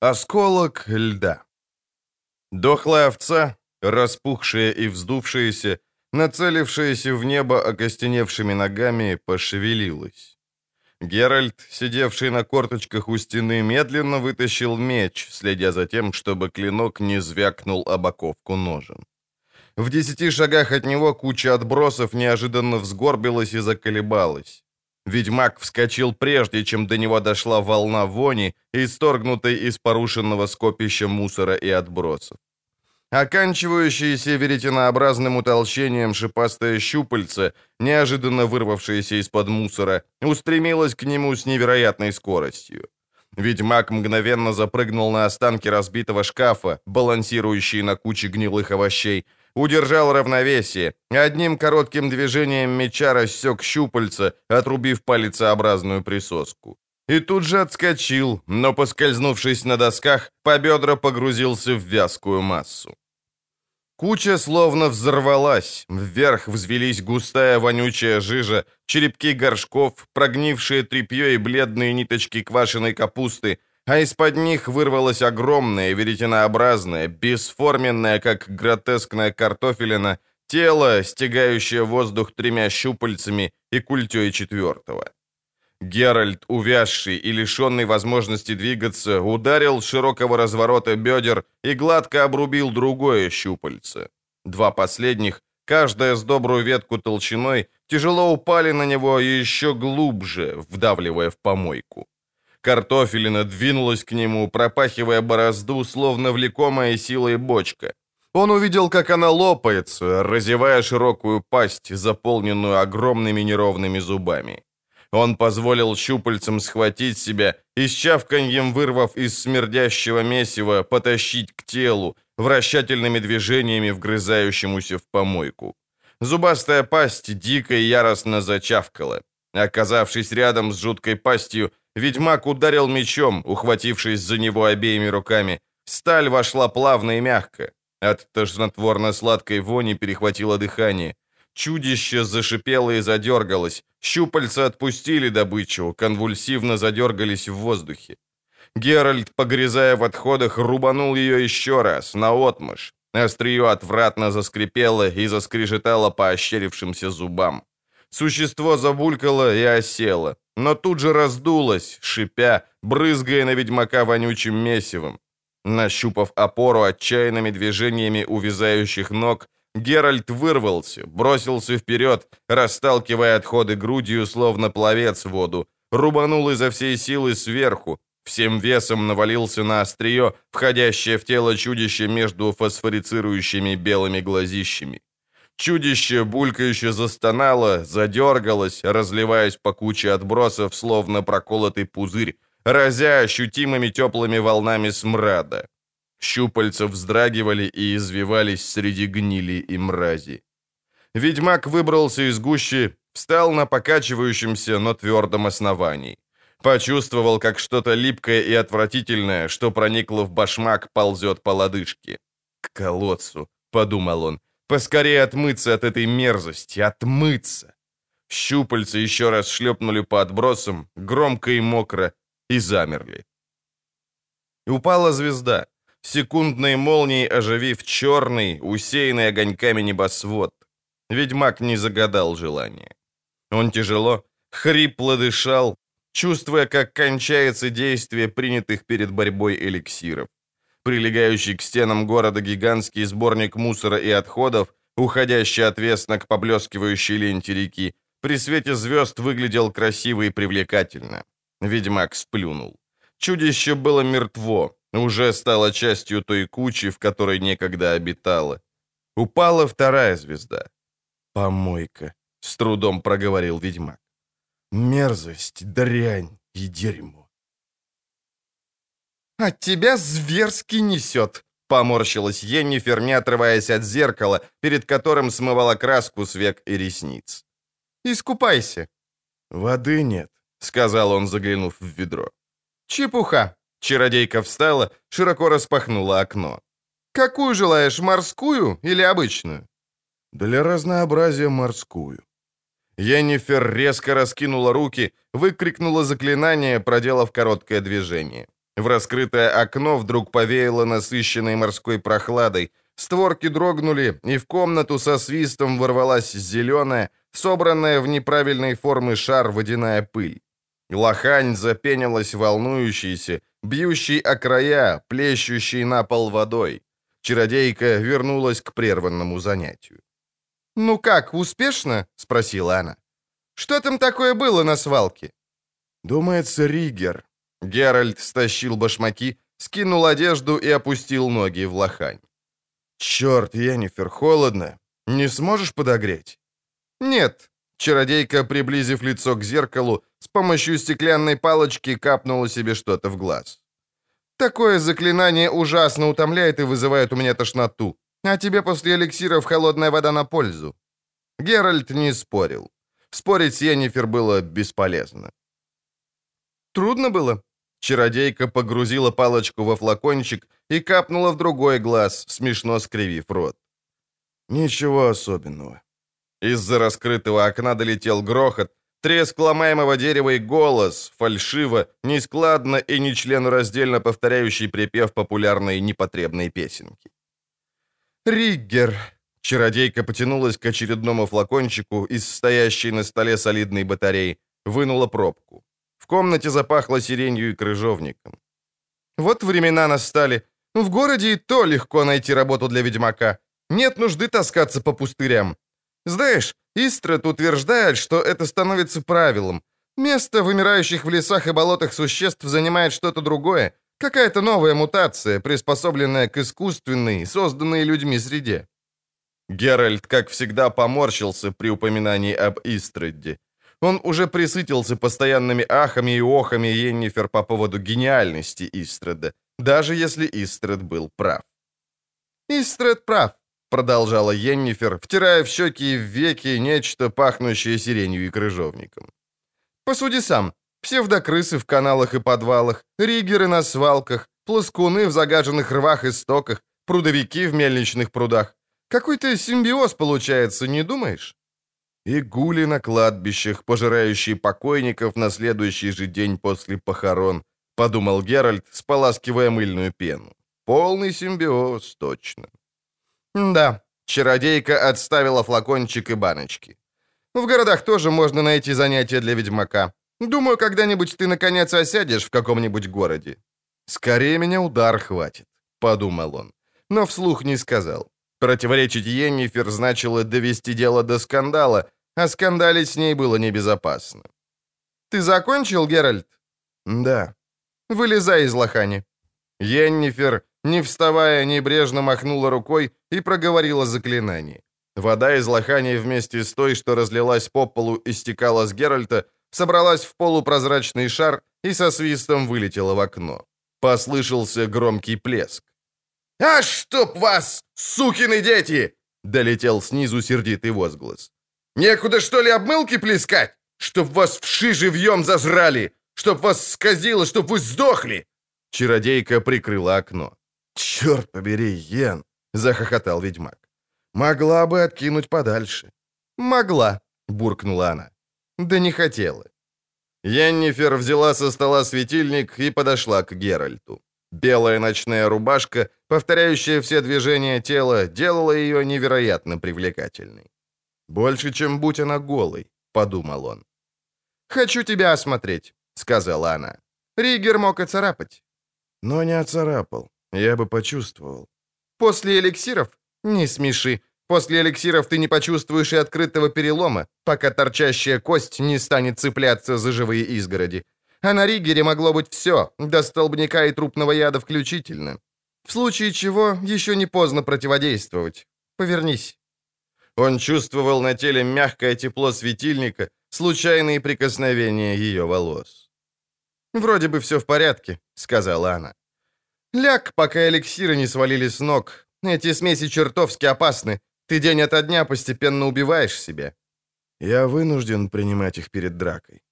Осколок льда. Дохлая овца, распухшая и вздувшаяся, нацелившаяся в небо окостеневшими ногами, пошевелилась. Геральт, сидевший на корточках у стены, медленно вытащил меч, следя за тем, чтобы клинок не звякнул об оковку ножен. В десяти шагах от него куча отбросов неожиданно взгорбилась и заколебалась. Ведьмак вскочил прежде, чем до него дошла волна вони, исторгнутой из порушенного скопища мусора и отбросов. Оканчивающееся веретенообразным утолщением шипастое щупальце, неожиданно вырвавшееся из-под мусора, устремилось к нему с невероятной скоростью. Ведьмак мгновенно запрыгнул на останки разбитого шкафа, балансирующие на куче гнилых овощей, удержал равновесие, одним коротким движением меча рассек щупальца, отрубив палецеобразную присоску. И тут же отскочил, но, поскользнувшись на досках, по бедра погрузился в вязкую массу. Куча словно взорвалась, вверх взвелись густая вонючая жижа, черепки горшков, прогнившее тряпье и бледные ниточки квашеной капусты, а из-под них вырвалась огромная, веретенообразная, бесформенная, как гротескная картофелина, тело, стягающее воздух тремя щупальцами и культей четвертого. Геральт, увязший и лишенный возможности двигаться, ударил широкого разворота бедер и гладко обрубил другое щупальце. Два последних, каждая с добрую ветку толщиной, тяжело упали на него еще глубже, вдавливая в помойку. Картофелина двинулась к нему, пропахивая борозду, словно влекомая силой бочка. Он увидел, как она лопается, разевая широкую пасть, заполненную огромными неровными зубами. Он позволил щупальцам схватить себя и с чавканьем вырвав из смердящего месива, потащить к телу, вращательными движениями вгрызающемуся в помойку. Зубастая пасть дико и яростно зачавкала. Оказавшись рядом с жуткой пастью, ведьмак ударил мечом, ухватившись за него обеими руками. Сталь вошла плавно и мягко. От тошнотворно-сладкой вони перехватило дыхание. Чудище зашипело и задергалось. Щупальца отпустили добычу, конвульсивно задергались в воздухе. Геральт, погрязая в отходах, рубанул ее еще раз, наотмашь. Острие отвратно заскрипело и заскрежетало по ощерившимся зубам. Существо забулькало и осело, но тут же раздулось, шипя, брызгая на ведьмака вонючим месивом. Нащупав опору отчаянными движениями увязающих ног, Геральт вырвался, бросился вперед, расталкивая отходы грудью, словно пловец в воду, рубанул изо всей силы сверху, всем весом навалился на острие, входящее в тело чудища между фосфорицирующими белыми глазищами. Чудище булькающе застонало, задергалось, разливаясь по куче отбросов, словно проколотый пузырь, разя ощутимыми теплыми волнами смрада. Щупальца вздрагивали и извивались среди гнили и мрази. Ведьмак выбрался из гущи, встал на покачивающемся, но твердом основании. Почувствовал, как что-то липкое и отвратительное, что проникло в башмак, ползет по лодыжке. «К колодцу», — подумал он, — «поскорее отмыться от этой мерзости, отмыться». Щупальца еще раз шлепнули по отбросам, громко и мокро, и замерли. Упала звезда секундной молнией оживив черный, усеянный огоньками небосвод. Ведьмак не загадал желания. Он тяжело, хрипло дышал, чувствуя, как кончается действие принятых перед борьбой эликсиров. Прилегающий к стенам города гигантский сборник мусора и отходов, уходящий отвесно к поблескивающей ленте реки, при свете звезд выглядел красиво и привлекательно. Ведьмак сплюнул. Чудище было мертво, уже стала частью той кучи, в которой некогда обитала. Упала вторая звезда. «Помойка», — с трудом проговорил ведьмак. «Мерзость, дрянь и дерьмо». «От тебя зверски несет», — поморщилась Еннифер, не отрываясь от зеркала, перед которым смывала краску с век и ресниц. «Искупайся». «Воды нет», — сказал он, заглянув в ведро. «Чепуха», Чародейка встала, широко распахнула окно. «Какую желаешь, морскую или обычную?» «Для разнообразия морскую». Йеннифер резко раскинула руки, выкрикнула заклинание, проделав короткое движение. В раскрытое окно вдруг повеяло насыщенной морской прохладой. Створки дрогнули, и в комнату со свистом ворвалась зеленая, собранная в неправильной формы шар водяная пыль. Лохань запенилась волнующейся, бьющей о края, плещущей на пол водой. Чародейка вернулась к прерванному занятию. «Ну как, успешно?» — спросила она. «Что там такое было на свалке?» «Думается, Ригер». Геральт стащил башмаки, скинул одежду и опустил ноги в лохань. «Черт, Йеннифер, холодно. Не сможешь подогреть?» «Нет». Чародейка, приблизив лицо к зеркалу, с помощью стеклянной палочки капнула себе что-то в глаз. «Такое заклинание ужасно утомляет и вызывает у меня тошноту. А тебе после эликсиров холодная вода на пользу». Геральт не спорил. Спорить с Йеннифер было бесполезно. «Трудно было?» Чародейка погрузила палочку во флакончик и капнула в другой глаз, смешно скривив рот. «Ничего особенного». Из-за раскрытого окна долетел грохот, треск ломаемого дерева и голос, фальшиво, нескладно и нечленораздельно повторяющий припев популярной непотребной песенки. «Риггер!» Чародейка потянулась к очередному флакончику из стоящей на столе солидной батареи, вынула пробку. Комнате запахло сиренью и крыжовником. «Вот времена настали. В городе и то легко найти работу для ведьмака. Нет нужды таскаться по пустырям. Знаешь, Истрат утверждает, что это становится правилом. Место вымирающих в лесах и болотах существ занимает что-то другое, какая-то новая мутация, приспособленная к искусственной, созданной людьми среде. Геральт, как всегда, поморщился при упоминании об Истраде. Он уже присытился постоянными ахами и охами Йеннифер по поводу гениальности Истрада, даже если Истрад был прав. «Истрад прав», — продолжала Йеннифер, втирая в щеки и в веки нечто, пахнущее сиренью и крыжовником. «Посуди сам. Псевдокрысы в каналах и подвалах, ригеры на свалках, плоскуны в загаженных рвах и стоках, прудовики в мельничных прудах. Какой-то симбиоз получается, не думаешь?» И гули на кладбищах, пожирающие покойников на следующий же день после похорон, подумал Геральт, споласкивая мыльную пену. Полный симбиоз, точно. Да, чародейка отставила флакончик и баночки. В городах тоже можно найти занятия для ведьмака. Думаю, когда-нибудь ты наконец осядешь в каком-нибудь городе. Скорее меня удар хватит, подумал он, но вслух не сказал. Противоречить Йеннифер значило довести дело до скандала, а скандалить с ней было небезопасно. «Ты закончил, Геральт?» «Да». «Вылезай из лохани». Йеннифер, не вставая, небрежно махнула рукой и проговорила заклинание. Вода из лохани вместе с той, что разлилась по полу и стекала с Геральта, собралась в полупрозрачный шар и со свистом вылетела в окно. Послышался громкий плеск. «А чтоб вас, сукины дети!» — долетел снизу сердитый возглас. Некуда, что ли, обмылки плескать? Чтоб вас вши живьем зажрали! Чтоб вас сказило, чтоб вы сдохли!» Чародейка прикрыла окно. «Черт побери, Йен!» — захохотал ведьмак. «Могла бы откинуть подальше». «Могла», — буркнула она. «Да не хотела». Йеннифер взяла со стола светильник и подошла к Геральту. Белая ночная рубашка, повторяющая все движения тела, делала ее невероятно привлекательной. «Больше, чем будь она голой», — подумал он. «Хочу тебя осмотреть», — сказала она. Ригер мог оцарапать. «Но не оцарапал. Я бы почувствовал». «После эликсиров? Не смеши. После эликсиров ты не почувствуешь и открытого перелома, пока торчащая кость не станет цепляться за живые изгороди. А на Ригере могло быть все, до столбняка и трупного яда включительно. В случае чего еще не поздно противодействовать. Повернись». Он чувствовал на теле мягкое тепло светильника, случайные прикосновения ее волос. «Вроде бы все в порядке», — сказала она. «Ляг, пока эликсиры не свалили с ног. Эти смеси чертовски опасны. Ты день ото дня постепенно убиваешь себя». «Я вынужден принимать их перед дракой».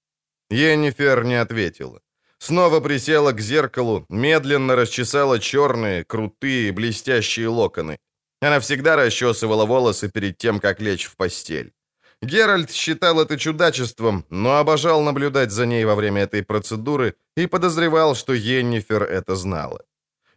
Йеннифер не ответила. Снова присела к зеркалу, медленно расчесала черные, крутые, блестящие локоны. Она всегда расчесывала волосы перед тем, как лечь в постель. Геральт считал это чудачеством, но обожал наблюдать за ней во время этой процедуры и подозревал, что Йеннифер это знала.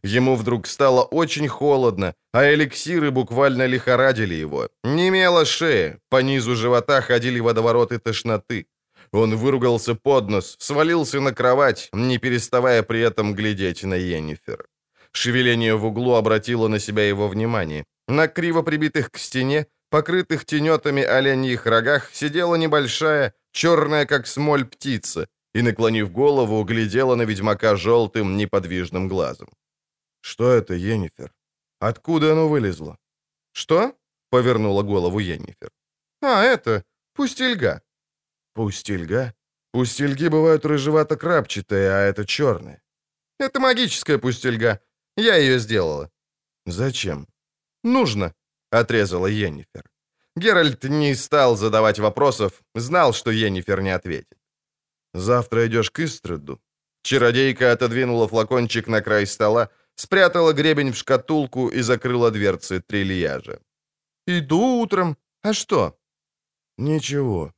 Ему вдруг стало очень холодно, а эликсиры буквально лихорадили его. Немела шея, по низу живота ходили водовороты тошноты. Он выругался под нос, свалился на кровать, не переставая при этом глядеть на Йеннифер. Шевеление в углу обратило на себя его внимание. На криво прибитых к стене, покрытых тенетами оленьих рогах, сидела небольшая, черная как смоль птица, и, наклонив голову, глядела на ведьмака желтым, неподвижным глазом. «Что это, Йеннифер? Откуда оно вылезло?» «Что?» — повернула голову Йеннифер. «А, это пустельга». «Пустельга? Пустельги бывают рыжевато-крапчатые, а это черные». «Это магическая пустельга. Я ее сделала». «Зачем?» «Нужно», — отрезала Йеннифер. Геральт не стал задавать вопросов, знал, что Йеннифер не ответит. «Завтра идешь к Истраду?» Чародейка отодвинула флакончик на край стола, спрятала гребень в шкатулку и закрыла дверцы трильяжа. «Иду утром. А что?» «Ничего».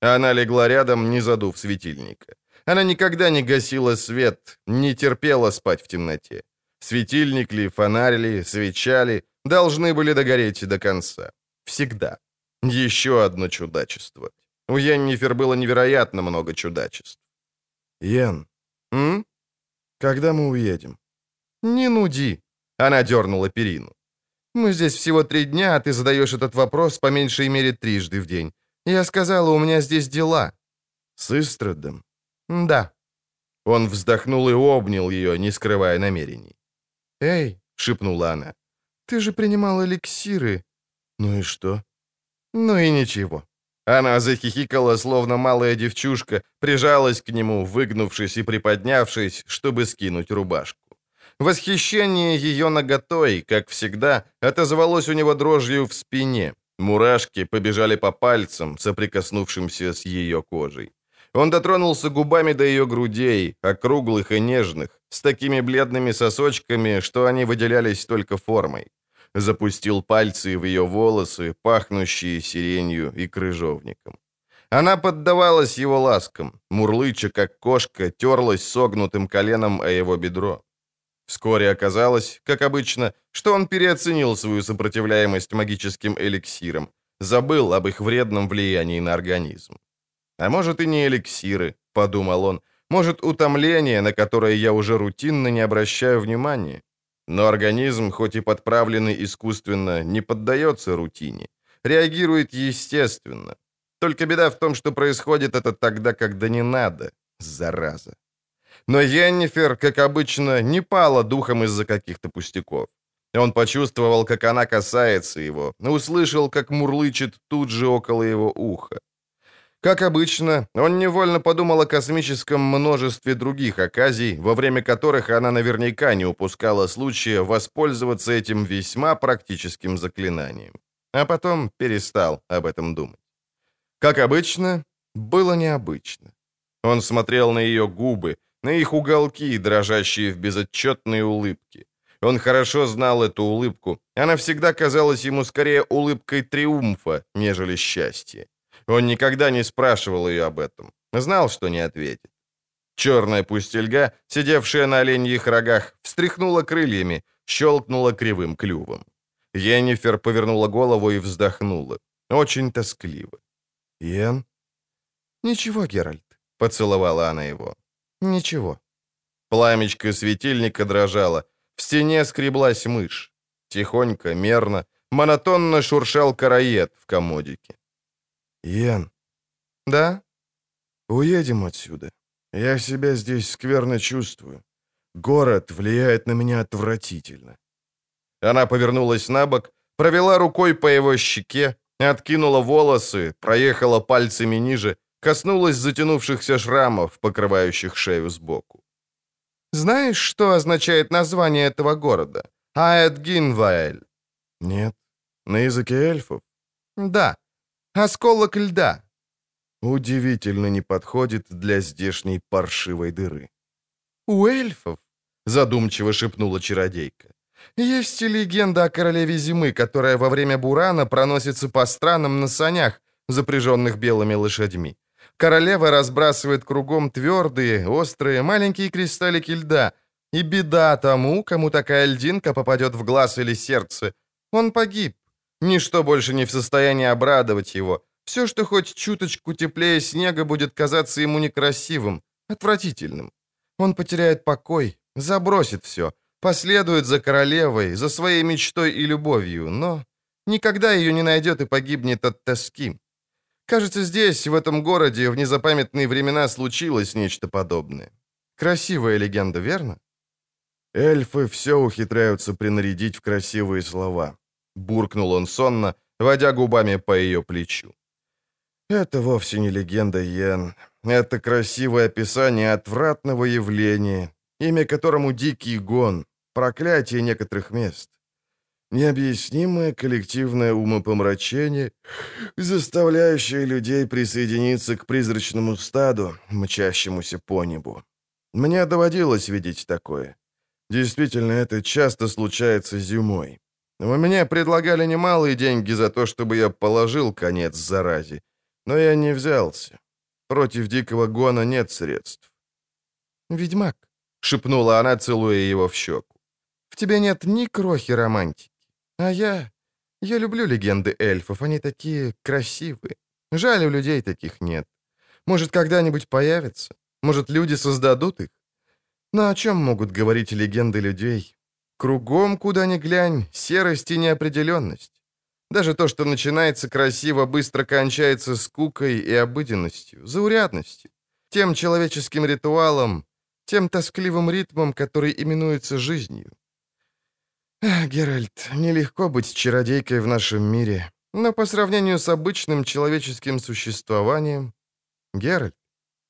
Она легла рядом, не задув светильника. Она никогда не гасила свет, не терпела спать в темноте. Светильник ли, фонарь ли, свеча ли, должны были догореть до конца. Всегда. Еще одно чудачество. У Йеннифер было невероятно много чудачеств. «Йен, м? Когда мы уедем?» «Не нуди!» Она дернула перину. «Мы здесь всего три дня, а ты задаешь этот вопрос по меньшей мере трижды в день. Я сказала, у меня здесь дела». «С Истрадом?» «Да». Он вздохнул и обнял ее, не скрывая намерений. «Эй!» — шепнула она. «Ты же принимал эликсиры». «Ну и что?» «Ну и ничего». Она захихикала, словно малая девчушка, прижалась к нему, выгнувшись и приподнявшись, чтобы скинуть рубашку. Восхищение ее наготой, как всегда, отозвалось у него дрожью в спине. Мурашки побежали по пальцам, соприкоснувшимся с ее кожей. Он дотронулся губами до ее грудей, округлых и нежных, с такими бледными сосочками, что они выделялись только формой. Запустил пальцы в ее волосы, пахнущие сиренью и крыжовником. Она поддавалась его ласкам, мурлыча, как кошка, терлась согнутым коленом о его бедро. Вскоре оказалось, как обычно, что он переоценил свою сопротивляемость магическим эликсирам, забыл об их вредном влиянии на организм. А может и не эликсиры, подумал он, может утомление, на которое я уже рутинно не обращаю внимания. Но организм, хоть и подправленный искусственно, не поддается рутине, реагирует естественно. Только беда в том, что происходит это тогда, когда не надо, зараза. Но Йеннифер, как обычно, не пала духом из-за каких-то пустяков. Он почувствовал, как она касается его, услышал, как мурлычет тут же около его уха. Как обычно, он невольно подумал о космическом множестве других оказий, во время которых она наверняка не упускала случая воспользоваться этим весьма практическим заклинанием. А потом перестал об этом думать. Как обычно, было необычно. Он смотрел на ее губы, на их уголки, дрожащие в безотчетной улыбке. Он хорошо знал эту улыбку. Она всегда казалась ему скорее улыбкой триумфа, нежели счастья. Он никогда не спрашивал ее об этом. Знал, что не ответит. Черная пустельга, сидевшая на оленьих рогах, встряхнула крыльями, щелкнула кривым клювом. Йеннифер повернула голову и вздохнула. Очень тоскливо. «Йен?» «Ничего, Геральт», — поцеловала она его. «Ничего». Пламечко светильника дрожало. В стене скреблась мышь. Тихонько, мерно, монотонно шуршал караед в комодике. «Ян». «Да?» «Уедем отсюда. Я себя здесь скверно чувствую. Город влияет на меня отвратительно». Она повернулась на бок, провела рукой по его щеке, откинула волосы, проехала пальцами ниже, коснулась затянувшихся шрамов, покрывающих шею сбоку. «Знаешь, что означает название этого города? Аэдгинваэль?» «Нет. На языке эльфов?» «Да. Осколок льда. Удивительно не подходит для здешней паршивой дыры. У эльфов, задумчиво шепнула чародейка. Есть легенда о королеве зимы, которая во время бурана проносится по странам на санях, запряженных белыми лошадьми. Королева разбрасывает кругом твердые, острые, маленькие кристаллики льда. И беда тому, кому такая льдинка попадет в глаз или сердце. Он погиб. Ничто больше не в состоянии обрадовать его. Все, что хоть чуточку теплее снега, будет казаться ему некрасивым, отвратительным. Он потеряет покой, забросит все, последует за королевой, за своей мечтой и любовью, но никогда ее не найдет и погибнет от тоски. Кажется, здесь, в этом городе, в незапамятные времена случилось нечто подобное. Красивая легенда, верно? Эльфы все ухитряются принарядить в красивые слова. Буркнул он сонно, водя губами по ее плечу. Это вовсе не легенда, Йен. Это красивое описание отвратного явления, имя которому дикий гон, проклятие некоторых мест. Необъяснимое коллективное умопомрачение, заставляющее людей присоединиться к призрачному стаду, мчащемуся по небу. Мне доводилось видеть такое. Действительно, это часто случается зимой. Мне предлагали немалые деньги за то, чтобы я положил конец заразе, но я не взялся. Против дикого гона нет средств. «Ведьмак», — шепнула она, целуя его в щеку, — «в тебе нет ни крохи романтики. А я... Я люблю легенды эльфов, они такие красивые. Жаль, у людей таких нет. Может, когда-нибудь появятся? Может, люди создадут их? Но о чем могут говорить легенды людей? Кругом, куда ни глянь, серость и неопределенность. Даже то, что начинается красиво, быстро кончается скукой и обыденностью, заурядностью, тем человеческим ритуалом, тем тоскливым ритмом, который именуется жизнью. Эх, Геральт, нелегко быть чародейкой в нашем мире, но по сравнению с обычным человеческим существованием... Геральт.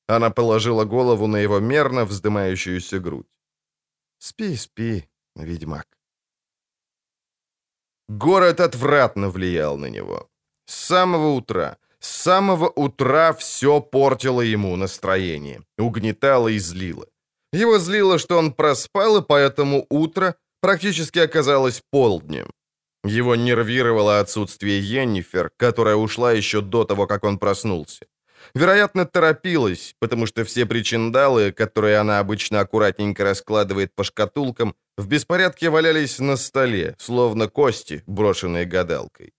Она положила голову на его мерно вздымающуюся грудь. Спи, спи, ведьмак. Город отвратно влиял на него. С самого утра, с самого утра все портило ему настроение, угнетало и злило. Его злило, что он проспал, и поэтому утро практически оказалось полднем. Его нервировало отсутствие Йеннифер, которая ушла еще до того, как он проснулся. Вероятно, торопилась, потому что все причиндалы, которые она обычно аккуратненько раскладывает по шкатулкам, в беспорядке валялись на столе, словно кости, брошенные гадалкой.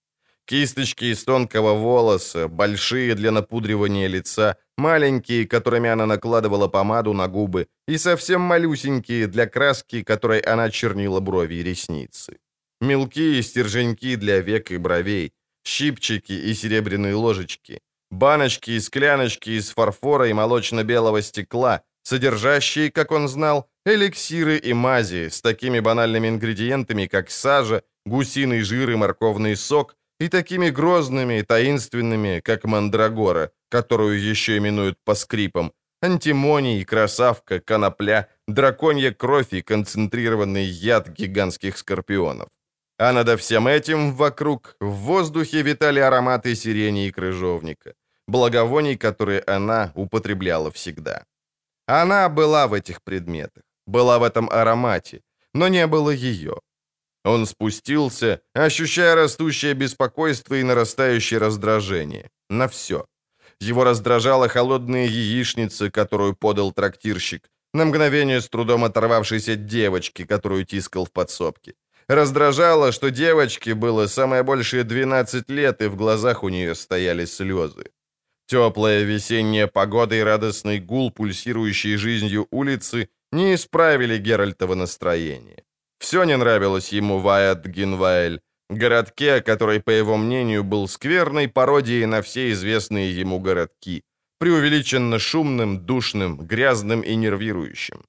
Кисточки из тонкого волоса, большие для напудривания лица, маленькие, которыми она накладывала помаду на губы, и совсем малюсенькие для краски, которой она чернила брови и ресницы. Мелкие стерженьки для век и бровей, щипчики и серебряные ложечки, баночки и скляночки из фарфора и молочно-белого стекла, содержащие, как он знал, эликсиры и мази с такими банальными ингредиентами, как сажа, гусиный жир и морковный сок, и такими грозными и таинственными, как мандрагора, которую еще именуют по скрипам, антимоний, красавка, конопля, драконья кровь и концентрированный яд гигантских скорпионов. А над всем этим вокруг в воздухе витали ароматы сирени и крыжовника, благовоний, которые она употребляла всегда. Она была в этих предметах, была в этом аромате, но не было ее. Он спустился, ощущая растущее беспокойство и нарастающее раздражение. На все. Его раздражала холодная яичница, которую подал трактирщик, на мгновение с трудом оторвавшейся девочки, которую тискал в подсобке. Раздражало, что девочке было самое большее 12 лет, и в глазах у нее стояли слезы. Теплая весенняя погода и радостный гул, пульсирующий жизнью улицы, не исправили Геральтова настроение. Все не нравилось ему в Аэт-Гинваэль, городке, который, по его мнению, был скверной пародией на все известные ему городки, преувеличенно шумным, душным, грязным и нервирующим.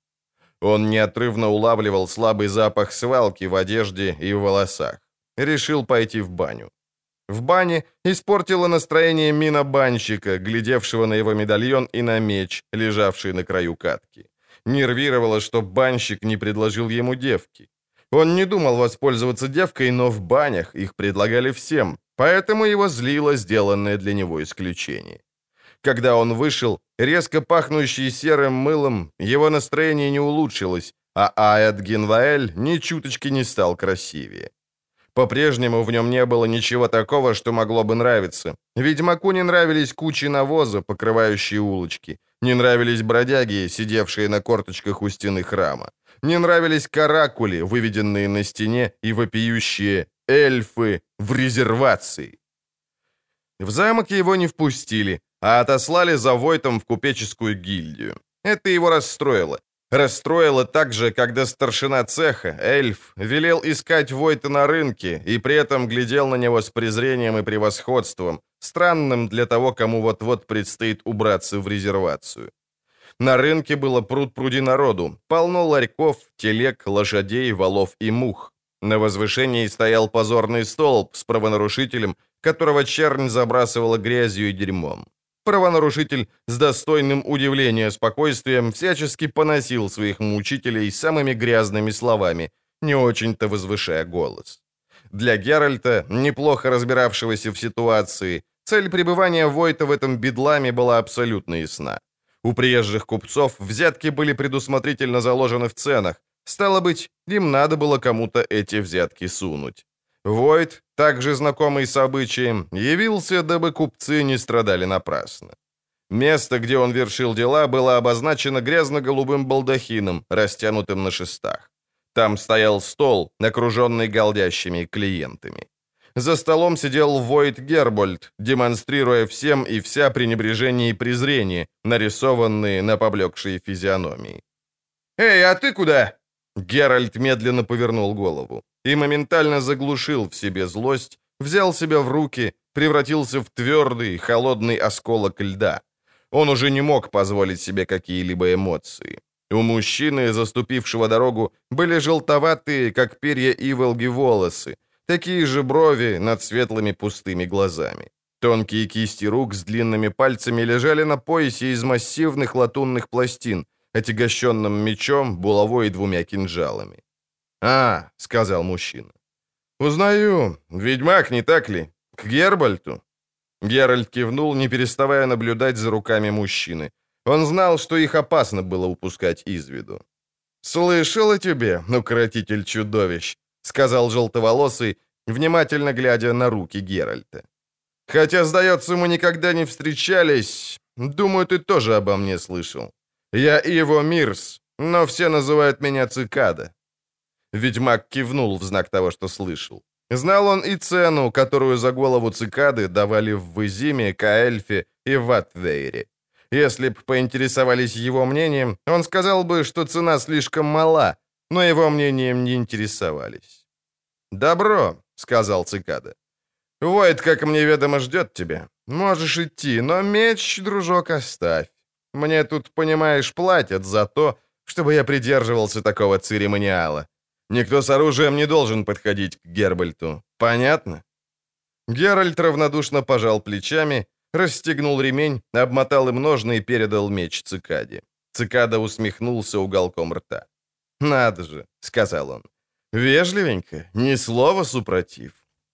Он неотрывно улавливал слабый запах свалки в одежде и в волосах. Решил пойти в баню. В бане испортило настроение мина банщика, глядевшего на его медальон и на меч, лежавший на краю катки. Нервировало, что банщик не предложил ему девки. Он не думал воспользоваться девкой, но в банях их предлагали всем, поэтому его злило сделанное для него исключение. Когда он вышел, резко пахнущий серым мылом, его настроение не улучшилось, а Аэт Генваэль ни чуточки не стал красивее. По-прежнему в нем не было ничего такого, что могло бы нравиться. Ведьмаку не нравились кучи навоза, покрывающие улочки. Не нравились бродяги, сидевшие на корточках у стены храма. Не нравились каракули, выведенные на стене, и вопиющие эльфы в резервации. В замок его не впустили, а отослали за Войтом в купеческую гильдию. Это его расстроило. Расстроило также, когда старшина цеха, эльф, велел искать Войта на рынке и при этом глядел на него с презрением и превосходством, странным для того, кому вот-вот предстоит убраться в резервацию. На рынке было пруд-пруди народу, полно ларьков, телег, лошадей, валов и мух. На возвышении стоял позорный столб с правонарушителем, которого чернь забрасывала грязью и дерьмом. Правонарушитель с достойным удивления спокойствием всячески поносил своих мучителей самыми грязными словами, не очень-то возвышая голос. Для Геральта, неплохо разбиравшегося в ситуации, цель пребывания Войта в этом бедламе была абсолютно ясна. У приезжих купцов взятки были предусмотрительно заложены в ценах, стало быть, им надо было кому-то эти взятки сунуть. Войт, также знакомый с обычаем, явился, дабы купцы не страдали напрасно. Место, где он вершил дела, было обозначено грязно-голубым балдахином, растянутым на шестах. Там стоял стол, окруженный голдящими клиентами. За столом сидел Войт Гербольд, демонстрируя всем и вся пренебрежение и презрение, нарисованные на поблекшей физиономии. «Эй, а ты куда?» Геральт медленно повернул голову и моментально заглушил в себе злость, взял себя в руки, превратился в твердый, холодный осколок льда. Он уже не мог позволить себе какие-либо эмоции. У мужчины, заступившего дорогу, были желтоватые, как перья иволги, волосы, такие же брови над светлыми пустыми глазами. Тонкие кисти рук с длинными пальцами лежали на поясе из массивных латунных пластин, отягощенным мечом, булавой и двумя кинжалами. «А», — сказал мужчина. «Узнаю. Ведьмак, не так ли? К Гербальту?» Геральт кивнул, не переставая наблюдать за руками мужчины. Он знал, что их опасно было упускать из виду. «Слышал о тебе, укротитель чудовищ», — сказал желтоволосый, внимательно глядя на руки Геральта. «Хотя, сдается, мы никогда не встречались, думаю, ты тоже обо мне слышал. Я Иво Мирс, но все называют меня Цикада. Ведьмак кивнул в знак того, что слышал. Знал он и цену, которую за голову цикады давали в Вызиме, Каэльфе и Ватвейре. Если б поинтересовались его мнением, он сказал бы, что цена слишком мала, но его мнением не интересовались. «Добро», — сказал цикада. «Войд, как мне ведомо, ждет тебя. Можешь идти, но меч, дружок, оставь. Мне тут, понимаешь, платят за то, чтобы я придерживался такого церемониала. Никто с оружием не должен подходить к Гербальту. Понятно?» Геральт равнодушно пожал плечами, расстегнул ремень, обмотал им ножны и передал меч цикаде. Цикада усмехнулся уголком рта. «Надо же», — сказал он. «Вежливенько, ни слова супротив.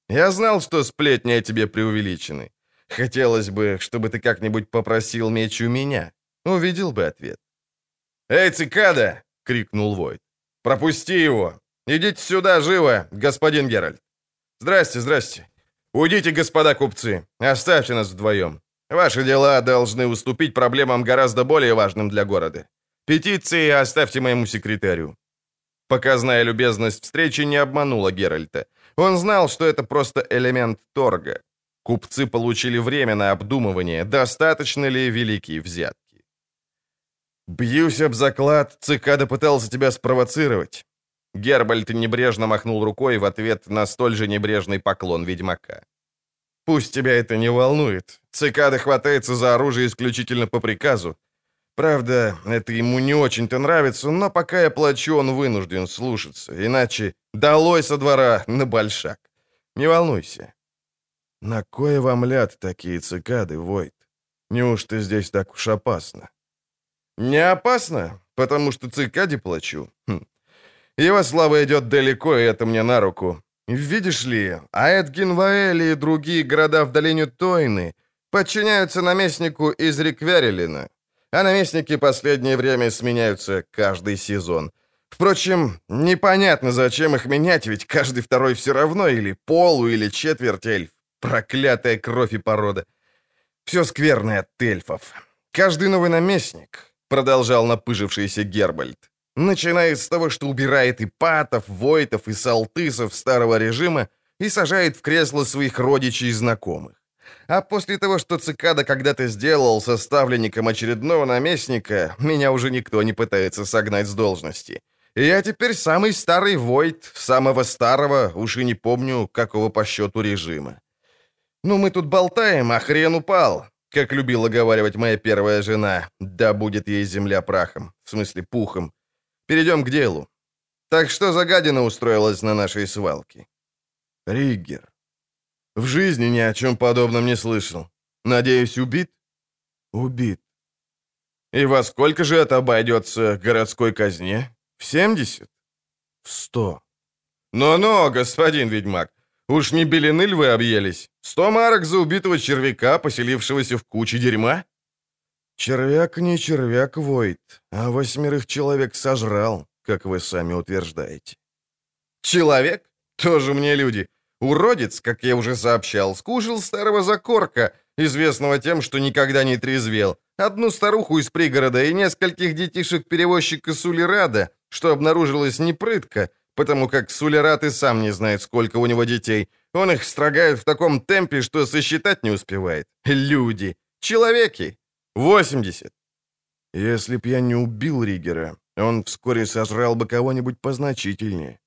Я знал, что сплетни о тебе преувеличены. Хотелось бы, чтобы ты как-нибудь попросил меч у меня. Увидел бы ответ». «Эй, цикада!» — крикнул Войт. «Пропусти его! Идите сюда, живо, господин Геральт!» «Здрасте, здрасте! Уйдите, господа купцы! Оставьте нас вдвоем! Ваши дела должны уступить проблемам гораздо более важным для города. Петиции оставьте моему секретарю». Показная любезность встречи не обманула Геральта. Он знал, что это просто элемент торга. Купцы получили время на обдумывание, достаточно ли великие взятки. «Бьюсь об заклад, цикада пытался тебя спровоцировать». Гербальд небрежно махнул рукой в ответ на столь же небрежный поклон ведьмака. «Пусть тебя это не волнует. Цикада хватается за оружие исключительно по приказу. Правда, это ему не очень-то нравится, но пока я плачу, он вынужден слушаться. Иначе долой со двора на большак. Не волнуйся». «На кое вам ляд такие цикады, Войт? Неужто здесь так уж опасно?» «Не опасно, потому что цикаде плачу. Хм. Его слава идет далеко, и это мне на руку. Видишь ли, Аэдгинваэль и другие города в долине Тойны подчиняются наместнику из Риквярелина, а наместники последнее время сменяются каждый сезон. Впрочем, непонятно, зачем их менять, ведь каждый второй все равно или полу, или четверть эльф. Проклятая кровь и порода. Все скверное от эльфов. Каждый новый наместник, продолжал напыжившийся Гербальд, начиная с того, что убирает и патов, войтов и салтысов старого режима и сажает в кресло своих родичей и знакомых. А после того, что цикада когда-то сделал составленником очередного наместника, меня уже никто не пытается согнать с должности. Я теперь самый старый Войт, самого старого, уж и не помню, какого по счету режима. Ну, мы тут болтаем, а хрен упал, как любила говаривать моя первая жена. Да будет ей земля прахом, в смысле пухом. Перейдем к делу. Так что за гадина устроилась на нашей свалке? Риггер. В жизни ни о чем подобном не слышал. Надеюсь, убит? Убит. И во сколько же это обойдется городской казне? В 70? В 100. Ну-ну, господин ведьмак, уж не белины ль вы объелись? Сто марок за убитого червяка, поселившегося в куче дерьма? Червяк не червяк, Войт, а восьмерых человек сожрал, как вы сами утверждаете. Человек? Тоже мне люди. Уродец, как я уже сообщал, скушал старого закорка, известного тем, что никогда не трезвел, одну старуху из пригорода и нескольких детишек-перевозчика Сулерада, что обнаружилось непрытко, потому как Сулерат и сам не знает, сколько у него детей. Он их строгает в таком темпе, что сосчитать не успевает. Люди. Человеки. 80. Если б я не убил Ригера, он вскоре сожрал бы кого-нибудь позначительнее.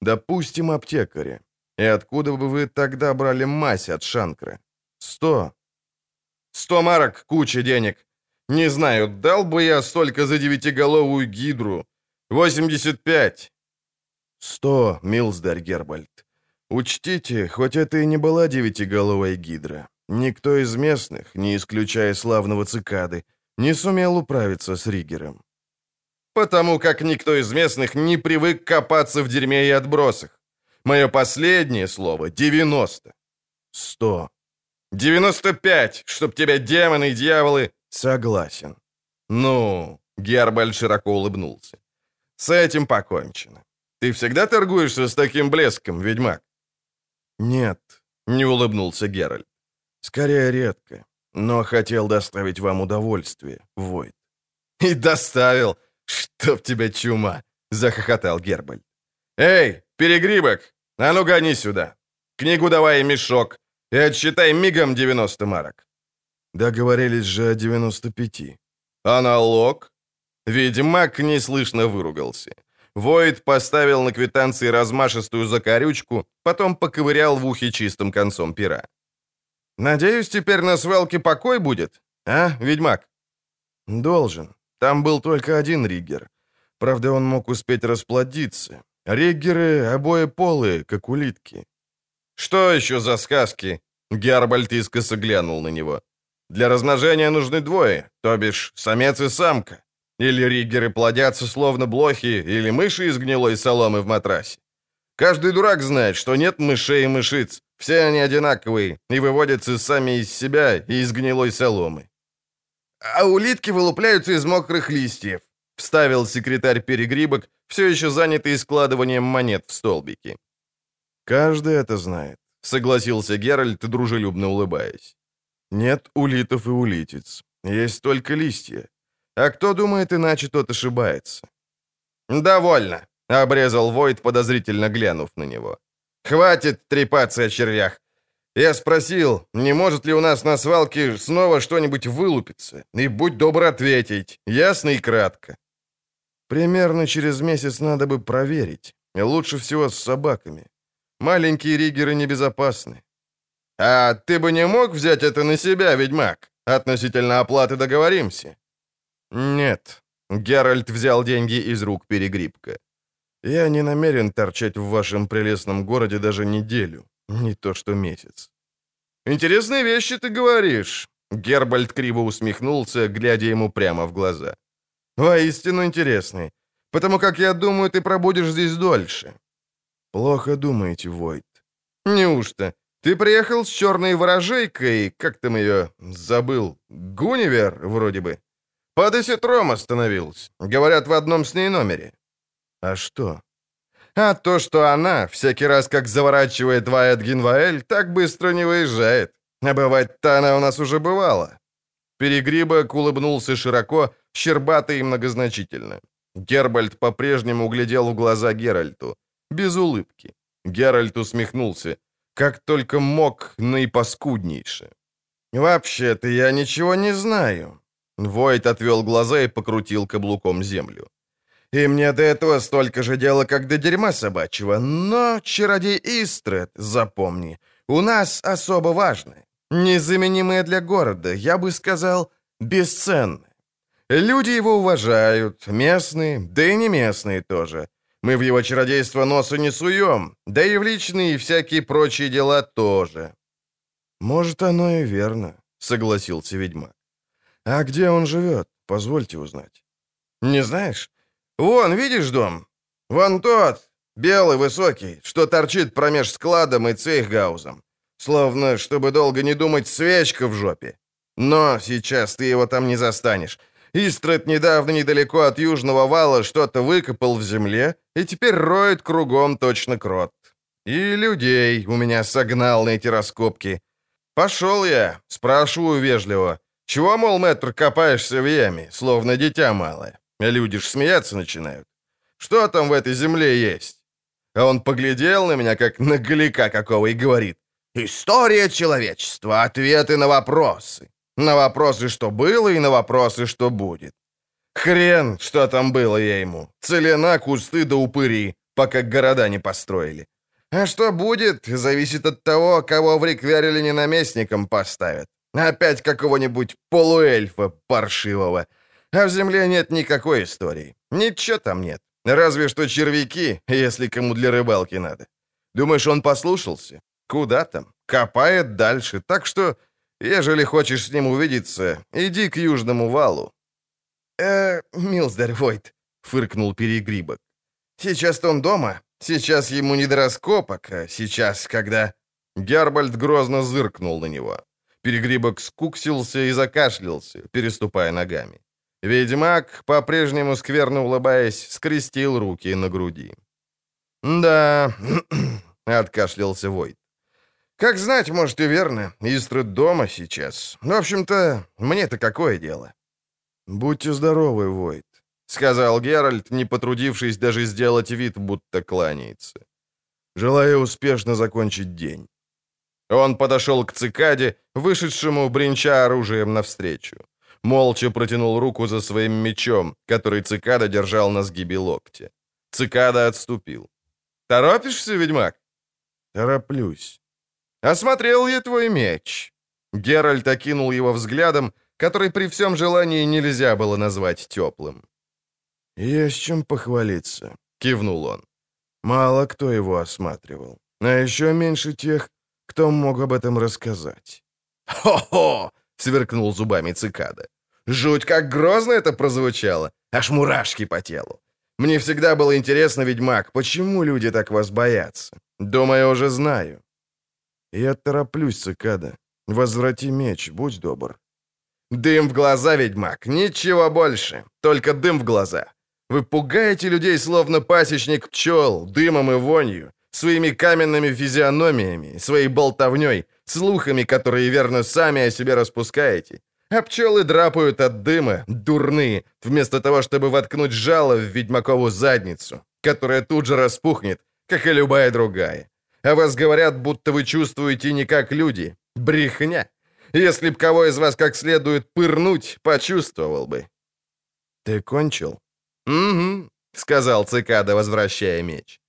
Допустим, аптекаря. И откуда бы вы тогда брали мазь от Шанкра? Сто. Сто марок — куча денег. Не знаю, дал бы я столько за девятиголовую гидру. Восемьдесят пять. Сто, Милсдар Гербальд. Учтите, хоть это и не была девятиголовая гидра, никто из местных, не исключая славного цикады, не сумел управиться с Ригером. Потому как никто из местных не привык копаться в дерьме и отбросах. Мое последнее слово — 90. 100. 95, чтоб тебя демоны и дьяволы... Согласен. Ну, Гербаль широко улыбнулся. С этим покончено. Ты всегда торгуешься с таким блеском, ведьмак? Нет, не улыбнулся Геральт. Скорее редко, но хотел доставить вам удовольствие, Войд. И доставил, чтоб тебя чума, захохотал Гербаль. Эй, перегрибок, «А ну гони сюда! Книгу давай мешок и отсчитай мигом 90 марок». Договорились же о 95. «А налог?» Ведьмак неслышно выругался. Войд поставил на квитанции размашистую закорючку, потом поковырял в ухе чистым концом пера. «Надеюсь, теперь на свалке покой будет, а, ведьмак?» «Должен. Там был только один риггер. Правда, он мог успеть расплодиться. Риггеры обоеполые, как улитки. «Что еще за сказки?» Гербальд искоса глянул на него. «Для размножения нужны двое, то бишь самец и самка. Или риггеры плодятся словно блохи, или мыши из гнилой соломы в матрасе. Каждый дурак знает, что нет мышей и мышиц. Все они одинаковые и выводятся сами из себя и из гнилой соломы. А улитки вылупляются из мокрых листьев, вставил секретарь перегрибок, все еще занятый складыванием монет в столбики. «Каждый это знает», — согласился Геральт, дружелюбно улыбаясь. «Нет улитов и улитиц. Есть только листья. А кто думает иначе, тот ошибается». «Довольно», — обрезал Войт, подозрительно глянув на него. «Хватит трепаться о червях. Я спросил, не может ли у нас на свалке снова что-нибудь вылупиться, и будь добр ответить, ясно и кратко». Примерно через месяц надо бы проверить. Лучше всего с собаками. Маленькие риггеры небезопасны. А ты бы не мог взять это на себя, ведьмак? Относительно оплаты договоримся. Нет. Геральт взял деньги из рук перегрибка. Я не намерен торчать в вашем прелестном городе даже неделю, не то что месяц. Интересные вещи ты говоришь. Гербальд криво усмехнулся, глядя ему прямо в глаза. Воистину интересный. Потому как я думаю, ты пробудешь здесь дольше. Плохо думаете, Войт. Неужто? Ты приехал с черной ворожейкой, как там ее, забыл, Гунивер, вроде бы. По десятром остановился. Говорят, в одном с ней номере. А что? А то, что она, всякий раз, как заворачивает Вайет Гинваэль, так быстро не выезжает. А бывать-то она у нас уже бывала. Перегрибок улыбнулся широко, щербато и многозначительно. Гербальд по-прежнему глядел в глаза Геральту. Без улыбки. Геральт усмехнулся. Как только мог, наипаскуднейше. «Вообще-то я ничего не знаю». Войт отвел глаза и покрутил каблуком землю. «И мне до этого столько же дела, как до дерьма собачьего. Но, чародей Истред, запомни, у нас особо важное, незаменимое для города, я бы сказал, бесценное. Люди его уважают, местные, да и не местные тоже. Мы в его чародейство носу не суем, да и в личные и всякие прочие дела тоже». «Может, оно и верно», — согласился ведьмак. «А где он живет? Позвольте узнать». «Не знаешь? Вон, видишь дом? Вон тот, белый, высокий, что торчит промеж складом и цейхгаузом. Словно, чтобы долго не думать, свечка в жопе. Но сейчас ты его там не застанешь. Истрет недавно недалеко от южного вала что-то выкопал в земле и теперь роет кругом точно крот. И людей у меня согнал на эти раскопки. Пошел я, спрашиваю вежливо. Чего, мол, мэтр, копаешься в яме, словно дитя малое? Люди ж смеяться начинают. Что там в этой земле есть? А он поглядел на меня, как на галика какого, и говорит. История человечества, ответы на вопросы. На вопросы, что было, и на вопросы, что будет. Хрен, что там было я ему. Целена, кусты да упыри, пока города не построили. А что будет, зависит от того, кого в Рикверилине наместником поставят. Опять какого-нибудь полуэльфа паршивого. А в земле нет никакой истории. Ничего там нет. Разве что червяки, если кому для рыбалки надо. Думаешь, он послушался? Куда там? Копает дальше. Так что Ежели хочешь с ним увидеться, иди к южному валу». «Э, милздарь Войт», — фыркнул Перегрибок. «Сейчас-то он дома. Сейчас ему не до раскопок, а сейчас, когда...» Гербальд грозно зыркнул на него. Перегрибок скуксился и закашлялся, переступая ногами. Ведьмак, по-прежнему скверно улыбаясь, скрестил руки на груди. «Да», — откашлялся Войт. Как знать, может и верно. Истрud дома сейчас. В общем-то, мне-то какое дело? Будьте здоровы, Войт, сказал Геральт, не потрудившись даже сделать вид, будто кланяется. Желаю успешно закончить день. Он подошел к цикаде, вышедшему, бренча оружием навстречу. Молча протянул руку за своим мечом, который цикада держал на сгибе локтя. Цикада отступил. «Торопишься, ведьмак?» «Тороплюсь». «Осмотрел я твой меч». Геральт окинул его взглядом, который при всем желании нельзя было назвать теплым. «Есть чем похвалиться», — кивнул он. «Мало кто его осматривал, а еще меньше тех, кто мог об этом рассказать». «Хо-хо!» — сверкнул зубами цикада. «Жуть, как грозно это прозвучало! Аж мурашки по телу! Мне всегда было интересно, ведьмак, почему люди так вас боятся? Думаю, уже знаю. «Я тороплюсь, цикада. Возврати меч, будь добр». «Дым в глаза, ведьмак, ничего больше, только дым в глаза. Вы пугаете людей, словно пасечник пчел, дымом и вонью, своими каменными физиономиями, своей болтовней, слухами, которые верно сами о себе распускаете. А пчелы драпают от дыма, дурные, вместо того, чтобы воткнуть жало в ведьмакову задницу, которая тут же распухнет, как и любая другая. А вас говорят, будто вы чувствуете не как люди. Брехня. Если б кого из вас как следует пырнуть, почувствовал бы». «Ты кончил?» «Угу», — сказал цикада, возвращая меч.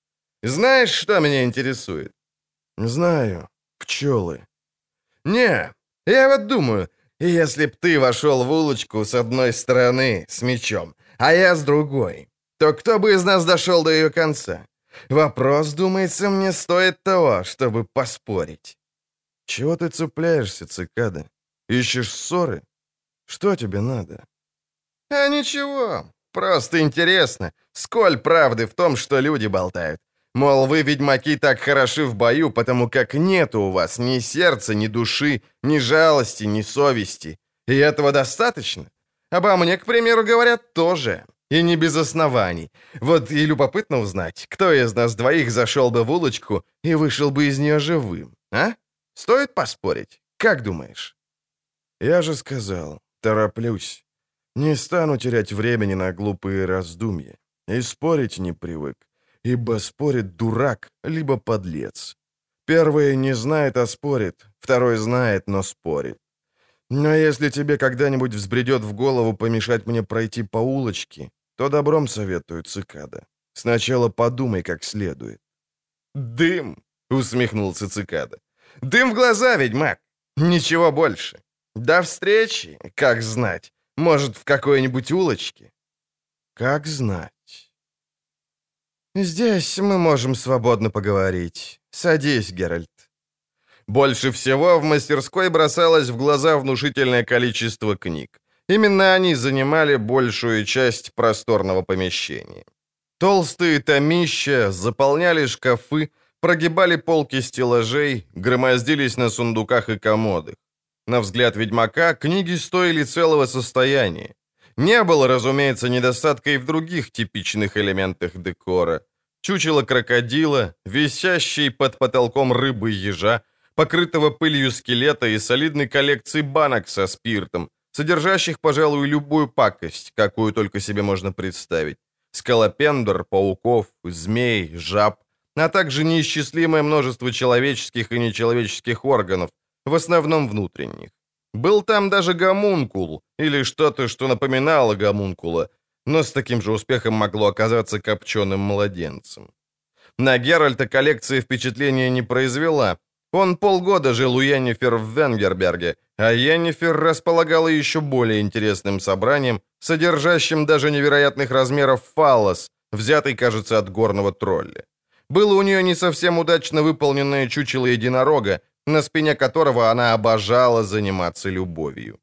«Знаешь, что меня интересует?» «Знаю. Пчелы». «Не, я вот думаю, если б ты вошел в улочку с одной стороны с мечом, а я с другой, то кто бы из нас дошел до ее конца? Вопрос, думается, мне стоит того, чтобы поспорить. Чего ты цепляешься, цикада? Ищешь ссоры? Что тебе надо? А ничего, просто интересно, сколь правды в том, что люди болтают. Мол, вы, ведьмаки, так хороши в бою, потому как нет у вас ни сердца, ни души, ни жалости, ни совести. И этого достаточно? Обо мне, к примеру, говорят тоже. И не без оснований. Вот и любопытно узнать, кто из нас двоих зашел бы в улочку и вышел бы из нее живым, а? Стоит поспорить? Как думаешь?» «Я же сказал, тороплюсь. Не стану терять времени на глупые раздумья. И спорить не привык, ибо спорит дурак, либо подлец. Первый не знает, а спорит, второй знает, но спорит. Но если тебе когда-нибудь взбредет в голову помешать мне пройти по улочке, то добром советую цикада. Сначала подумай как следует. «Дым!» — усмехнулся цикада. «Дым в глаза, ведьмак! Ничего больше. До встречи, как знать. Может, в какой-нибудь улочке?» «Как знать». «Здесь мы можем свободно поговорить. Садись, Геральт». Больше всего в мастерской бросалось в глаза внушительное количество книг. Именно они занимали большую часть просторного помещения. Толстые томища заполняли шкафы, прогибали полки стеллажей, громоздились на сундуках и комодах. На взгляд ведьмака книги стоили целого состояния. Не было, разумеется, недостатка и в других типичных элементах декора. Чучело крокодила, висящий под потолком рыбы ежа, покрытого пылью скелета и солидной коллекции банок со спиртом, содержащих, пожалуй, любую пакость, какую только себе можно представить. Скалопендр, пауков, змей, жаб, а также неисчислимое множество человеческих и нечеловеческих органов, в основном внутренних. Был там даже гомункул, или что-то, что напоминало гомункула, но с таким же успехом могло оказаться копченым младенцем. На Геральта коллекция впечатления не произвела, он полгода жил у Йеннифер в Венгерберге, а Йеннифер располагала еще более интересным собранием, содержащим даже невероятных размеров фаллос, взятый, кажется, от горного тролля. Было у нее не совсем удачно выполненное чучело единорога, на спине которого она обожала заниматься любовью.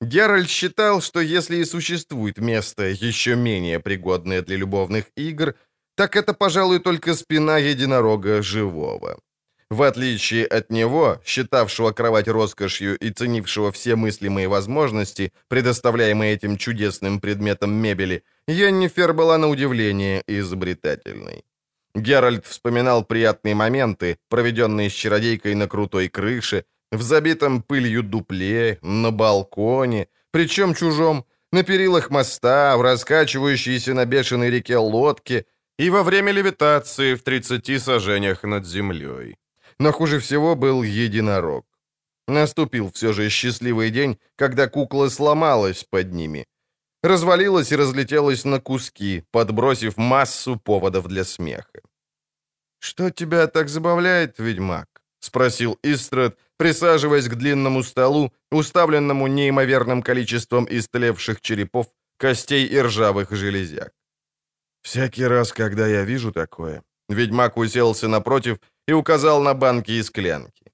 Геральт считал, что если и существует место еще менее пригодное для любовных игр, так это, пожалуй, только спина единорога живого. В отличие от него, считавшего кровать роскошью и ценившего все мыслимые возможности, предоставляемые этим чудесным предметом мебели, Йеннифер была на удивление изобретательной. Геральт вспоминал приятные моменты, проведенные с чародейкой на крутой крыше, в забитом пылью дупле, на балконе, причем чужом, на перилах моста, в раскачивающейся на бешеной реке лодке и во время левитации в 30 сажениях над землей. Но хуже всего был единорог. Наступил все же счастливый день, когда кукла сломалась под ними. Развалилась и разлетелась на куски, подбросив массу поводов для смеха. «Что тебя так забавляет, ведьмак?» — спросил Истрад, присаживаясь к длинному столу, уставленному неимоверным количеством истлевших черепов, костей и ржавых железяк. «Всякий раз, когда я вижу такое...» Ведьмак уселся напротив и указал на банки и склянки.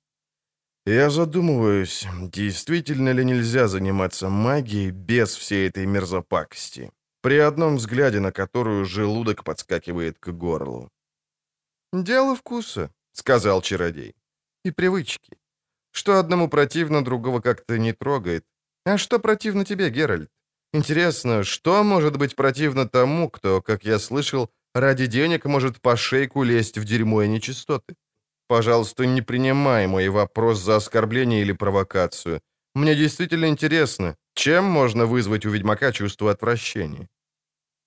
Я задумываюсь, действительно ли нельзя заниматься магией без всей этой мерзопакости, при одном взгляде на которую желудок подскакивает к горлу. «Дело вкуса», — сказал чародей, — «и привычки. Что одному противно, другого как-то не трогает. А что противно тебе, Геральт? Интересно, что может быть противно тому, кто, как я слышал, ради денег может по шейку лезть в дерьмо и нечистоты? Пожалуйста, не принимай мой вопрос за оскорбление или провокацию. Мне действительно интересно, чем можно вызвать у ведьмака чувство отвращения?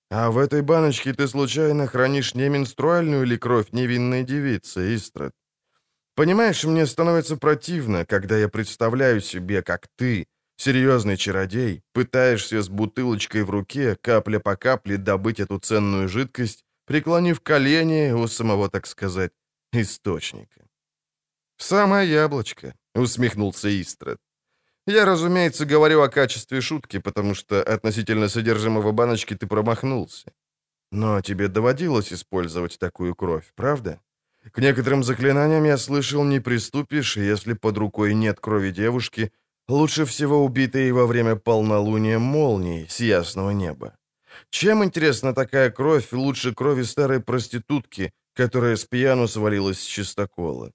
А в этой баночке ты случайно хранишь не менструальную или кровь невинной девицы, Истрад? Понимаешь, мне становится противно, когда я представляю себе, как ты, серьезный чародей, пытаешься с бутылочкой в руке, капля по капле добыть эту ценную жидкость, преклонив колени у самого, так сказать, источника. «Самое яблочко», — усмехнулся Истрад. «Я, разумеется, говорю о качестве шутки, потому что относительно содержимого баночки ты промахнулся. Но тебе доводилось использовать такую кровь, правда? К некоторым заклинаниям я слышал, не приступишь, если под рукой нет крови девушки, лучше всего убитой во время полнолуния молнии с ясного неба. Чем, интересно, такая кровь лучше крови старой проститутки, которая с пьяну свалилась с чистокола.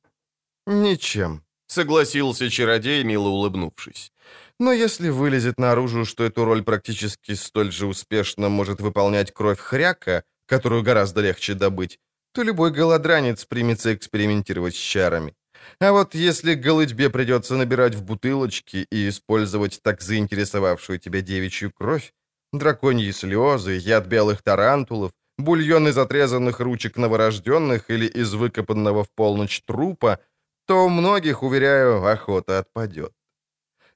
«Ничем», — согласился чародей, мило улыбнувшись. Но если вылезет наружу, что эту роль практически столь же успешно может выполнять кровь хряка, которую гораздо легче добыть, то любой голодранец примется экспериментировать с чарами. А вот если голытьбе придется набирать в бутылочки и использовать так заинтересовавшую тебя девичью кровь, драконьи слезы, яд белых тарантулов, бульон из отрезанных ручек новорожденных или из выкопанного в полночь трупа, то у многих, уверяю, охота отпадет.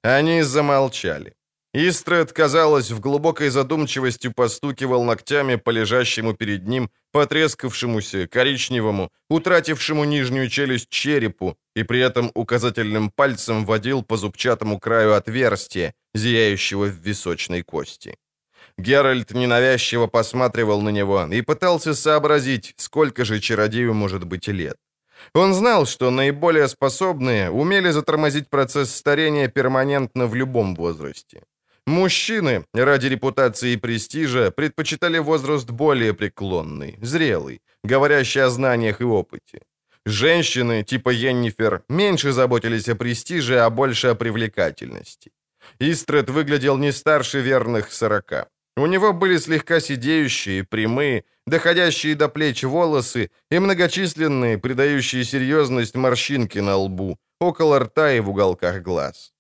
Они замолчали. Истред, казалось, в глубокой задумчивости постукивал ногтями по лежащему перед ним, потрескавшемуся, коричневому, утратившему нижнюю челюсть черепу, и при этом указательным пальцем водил по зубчатому краю отверстия, зияющего в височной кости. Геральт ненавязчиво посматривал на него и пытался сообразить, сколько же чародею может быть лет. Он знал, что наиболее способные умели затормозить процесс старения перманентно в любом возрасте. Мужчины, ради репутации и престижа, предпочитали возраст более преклонный, зрелый, говорящий о знаниях и опыте. Женщины, типа Йеннифер, меньше заботились о престиже, а больше о привлекательности. Истред выглядел не старше верных сорока. У него были слегка сидеющие, прямые, доходящие до плеч волосы и многочисленные, придающие серьезность морщинки на лбу, около рта и в уголках глаз.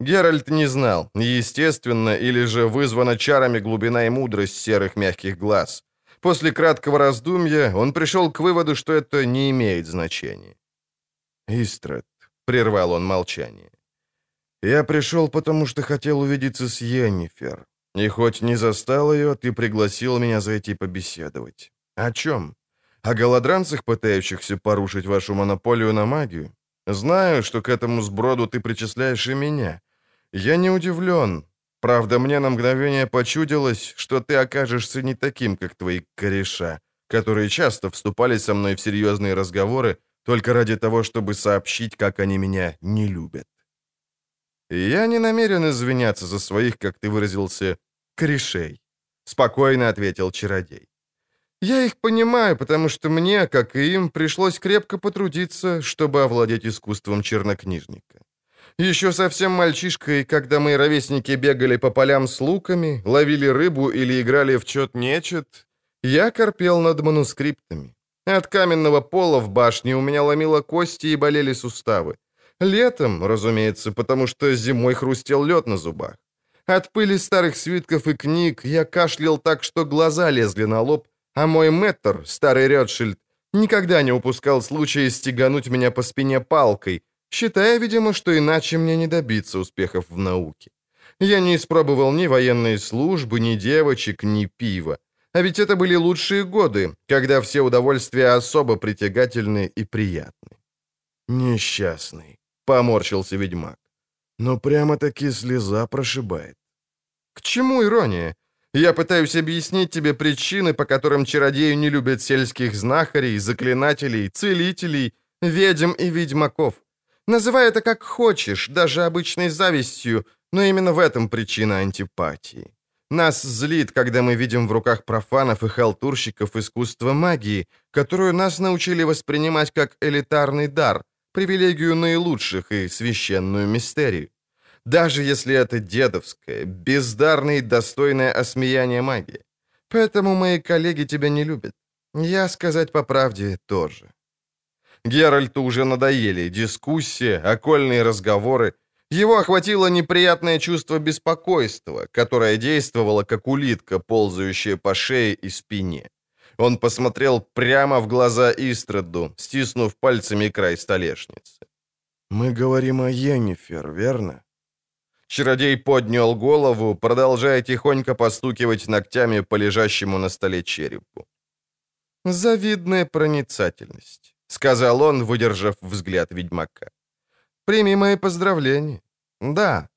Геральт не знал, естественно или же вызвана чарами глубина и мудрость серых мягких глаз. После краткого раздумья он пришел к выводу, что это не имеет значения. «Истрат», — прервал он молчание, — «я пришел, потому что хотел увидеться с Йеннифер. И хоть не застал ее, ты пригласил меня зайти побеседовать. О чем? О голодранцах, пытающихся порушить вашу монополию на магию? Знаю, что к этому сброду ты причисляешь и меня. Я не удивлен. Правда, мне на мгновение почудилось, что ты окажешься не таким, как твои кореша, которые часто вступали со мной в серьезные разговоры только ради того, чтобы сообщить, как они меня не любят. «Я не намерен извиняться за своих, как ты выразился, корешей», — спокойно ответил чародей. «Я их понимаю, потому что мне, как и им, пришлось крепко потрудиться, чтобы овладеть искусством чернокнижника. Еще совсем мальчишкой, когда мои ровесники бегали по полям с луками, ловили рыбу или играли в чет-нечет, я корпел над манускриптами. От каменного пола в башне у меня ломило кости и болели суставы. Летом, разумеется, потому что зимой хрустел лед на зубах. От пыли старых свитков и книг я кашлял так, что глаза лезли на лоб, а мой мэттер, старый Ротшильд, никогда не упускал случая стегануть меня по спине палкой, считая, видимо, что иначе мне не добиться успехов в науке. Я не испробовал ни военной службы, ни девочек, ни пива. А ведь это были лучшие годы, когда все удовольствия особо притягательны и приятны. «Несчастный», — поморщился ведьмак. «Но прямо-таки слеза прошибает». «К чему ирония? Я пытаюсь объяснить тебе причины, по которым чародеи не любят сельских знахарей, заклинателей, целителей, ведьм и ведьмаков. Называй это как хочешь, даже обычной завистью, но именно в этом причина антипатии. Нас злит, когда мы видим в руках профанов и халтурщиков искусство магии, которую нас научили воспринимать как элитарный дар, привилегию наилучших и священную мистерию. Даже если это дедовская, бездарная и достойное осмеяние магии. Поэтому мои коллеги тебя не любят. Я, сказать по правде, тоже. Геральту уже надоели дискуссии, окольные разговоры. Его охватило неприятное чувство беспокойства, которое действовало как улитка, ползающая по шее и спине. Он посмотрел прямо в глаза Истраду, стиснув пальцами край столешницы. «Мы говорим о Йеннифер, верно?» Чародей поднял голову, продолжая тихонько постукивать ногтями по лежащему на столе черепу. «Завидная проницательность», — сказал он, выдержав взгляд ведьмака. «Прими мои поздравления. Да,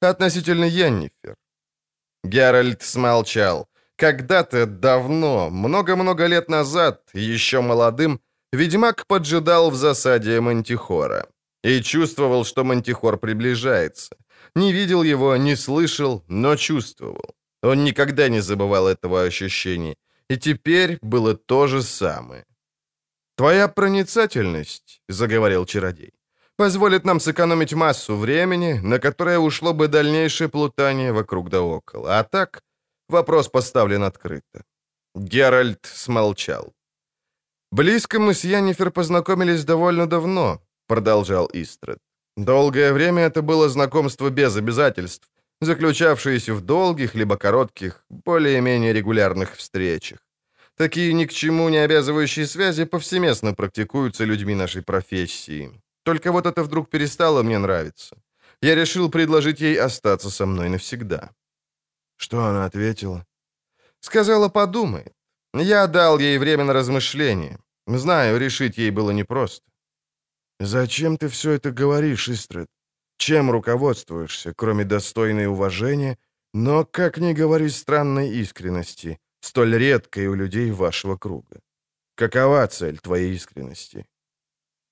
относительно Йеннифер». Геральт смолчал. Когда-то давно, много-много лет назад, еще молодым, ведьмак поджидал в засаде Мантихора и чувствовал, что Мантихор приближается. Не видел его, не слышал, но чувствовал. Он никогда не забывал этого ощущения. И теперь было то же самое. «Твоя проницательность», — заговорил чародей, Позволит нам сэкономить массу времени, на которое ушло бы дальнейшее плутание вокруг да около. А так, вопрос поставлен открыто. Геральт смолчал. «Близко мы с Яннифер познакомились довольно давно», — продолжал Истред. «Долгое время это было знакомство без обязательств, заключавшееся в долгих либо коротких, более-менее регулярных встречах. Такие ни к чему не обязывающие связи повсеместно практикуются людьми нашей профессии. Только вот это вдруг перестало мне нравиться. Я решил предложить ей остаться со мной навсегда». Что она ответила? Сказала, подумает. Я дал ей время на размышление. Знаю, решить ей было непросто. «Зачем ты все это говоришь, Истред? Чем руководствуешься, кроме достойной уважения, но, как ни говори, странной искренности, столь редкой у людей вашего круга? Какова цель твоей искренности?»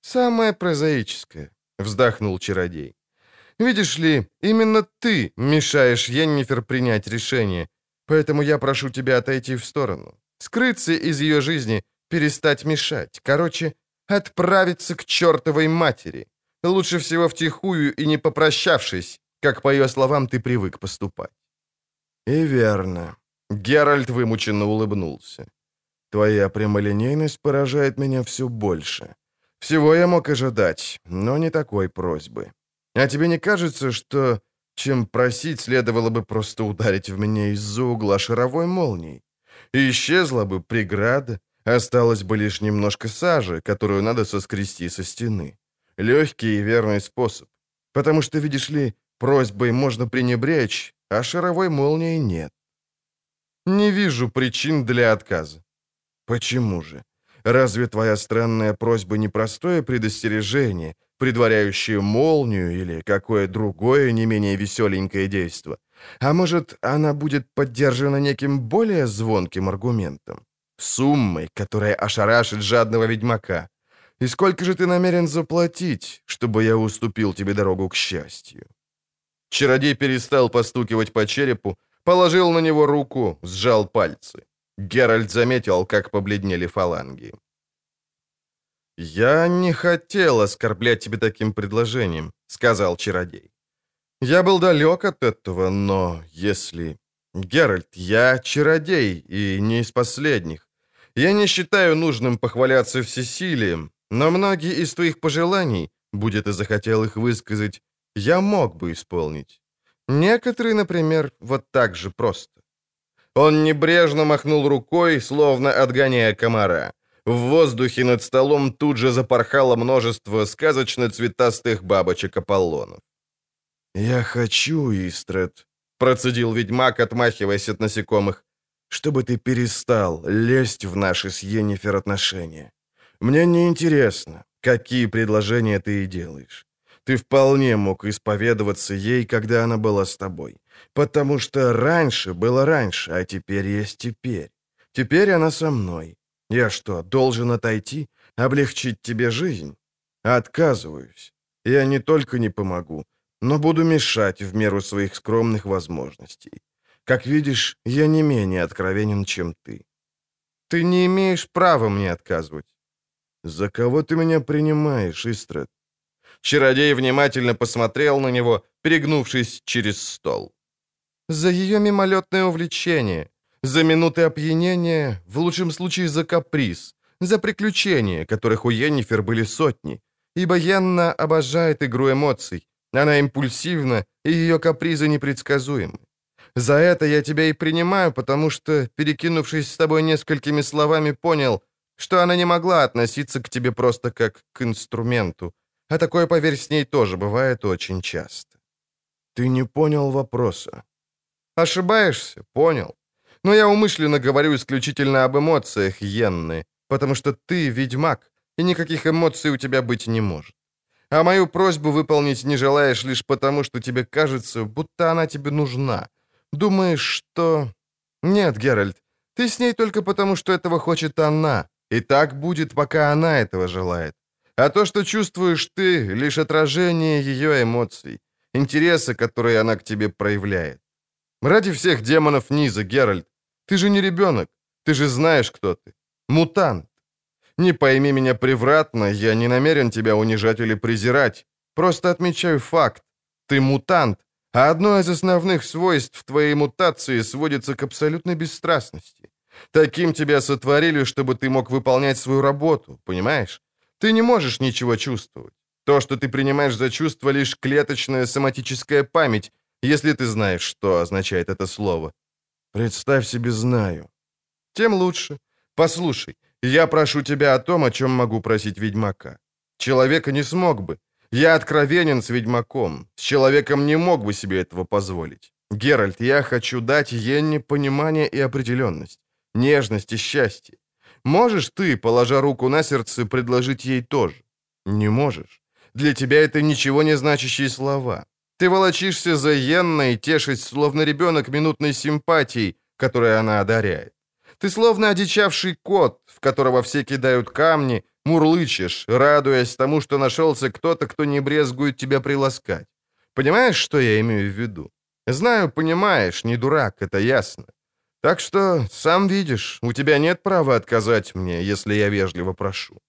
«Самое прозаическое», — вздохнул чародей. «Видишь ли, именно ты мешаешь Йеннифер принять решение, поэтому я прошу тебя отойти в сторону, скрыться из ее жизни, перестать мешать, короче, отправиться к чертовой матери, лучше всего втихую и не попрощавшись, как, по ее словам, ты привык поступать». «И верно», — Геральт вымученно улыбнулся. «Твоя прямолинейность поражает меня все больше». Всего я мог ожидать, но не такой просьбы. А тебе не кажется, что чем просить, следовало бы просто ударить в меня из-за угла шаровой молнией? Исчезла бы преграда, осталось бы лишь немножко сажи, которую надо соскрести со стены. Легкий и верный способ. Потому что, видишь ли, просьбой можно пренебречь, а шаровой молнии нет. Не вижу причин для отказа. Почему же? Разве твоя странная просьба не простое предостережение, предваряющее молнию или какое другое не менее веселенькое действо? А может, она будет поддержана неким более звонким аргументом? Суммой, которая ошарашит жадного ведьмака. И сколько же ты намерен заплатить, чтобы я уступил тебе дорогу к счастью?» Чародей перестал постукивать по черепу, положил на него руку, сжал пальцы. Геральт заметил, как побледнели фаланги. «Я не хотел оскорблять тебя таким предложением», — сказал чародей. «Я был далек от этого, но если...» «Геральт, я чародей, и не из последних. Я не считаю нужным похваляться всесилием, но многие из твоих пожеланий, будет и захотел их высказать, я мог бы исполнить. Некоторые, например, вот так же просто. Он небрежно махнул рукой, словно отгоняя комара. В воздухе над столом тут же запорхало множество сказочно-цветастых бабочек Аполлонов. «Я хочу, Истред», — процедил ведьмак, отмахиваясь от насекомых, «чтобы ты перестал лезть в наши с Йеннифер отношения. Мне не интересно, какие предложения ты и делаешь. Ты вполне мог исповедоваться ей, когда она была с тобой. Потому что раньше было раньше, а теперь есть теперь. Теперь она со мной. Я что, должен отойти, облегчить тебе жизнь? Отказываюсь. Я не только не помогу, но буду мешать в меру своих скромных возможностей. Как видишь, я не менее откровенен, чем ты. Ты не имеешь права мне отказывать. За кого ты меня принимаешь, Истред? Чародей внимательно посмотрел на него, перегнувшись через стол. За ее мимолетное увлечение, за минуты опьянения, в лучшем случае за каприз, за приключения, которых у Йеннифер были сотни. Ибо Йенна обожает игру эмоций. Она импульсивна, и ее капризы непредсказуемы. За это я тебя и принимаю, потому что, перекинувшись с тобой несколькими словами, понял, что она не могла относиться к тебе просто как к инструменту. А такое, поверь, с ней тоже бывает очень часто. Ты не понял вопроса. Ошибаешься, понял. Но я умышленно говорю исключительно об эмоциях, Йенны, потому что ты ведьмак, и никаких эмоций у тебя быть не может. А мою просьбу выполнить не желаешь лишь потому, что тебе кажется, будто она тебе нужна. Думаешь, что... Нет, Геральт, ты с ней только потому, что этого хочет она, и так будет, пока она этого желает. А то, что чувствуешь ты, лишь отражение ее эмоций, интереса, которые она к тебе проявляет. Ради всех демонов низа, Геральт, ты же не ребенок. Ты же знаешь, кто ты. Мутант. Не пойми меня превратно, я не намерен тебя унижать или презирать. Просто отмечаю факт. Ты мутант, а одно из основных свойств твоей мутации сводится к абсолютной бесстрастности. Таким тебя сотворили, чтобы ты мог выполнять свою работу, понимаешь? Ты не можешь ничего чувствовать. То, что ты принимаешь за чувство, лишь клеточная соматическая память, если ты знаешь, что означает это слово. Представь себе, знаю. Тем лучше. Послушай, я прошу тебя о том, о чем могу просить ведьмака. Человека не смог бы. Я откровенен с ведьмаком. С человеком не мог бы себе этого позволить. Геральт, я хочу дать Йенне понимание и определенность, нежность и счастье. Можешь ты, положа руку на сердце, предложить ей тоже? Не можешь. Для тебя это ничего не значащие слова. Ты волочишься за Йенной, тешись, словно ребенок минутной симпатией, которой она одаряет. Ты словно одичавший кот, в которого все кидают камни, мурлычешь, радуясь тому, что нашелся кто-то, кто не брезгует тебя приласкать. Понимаешь, что я имею в виду? Знаю, понимаешь, не дурак, это ясно. Так что, сам видишь, у тебя нет права отказать мне, если я вежливо прошу.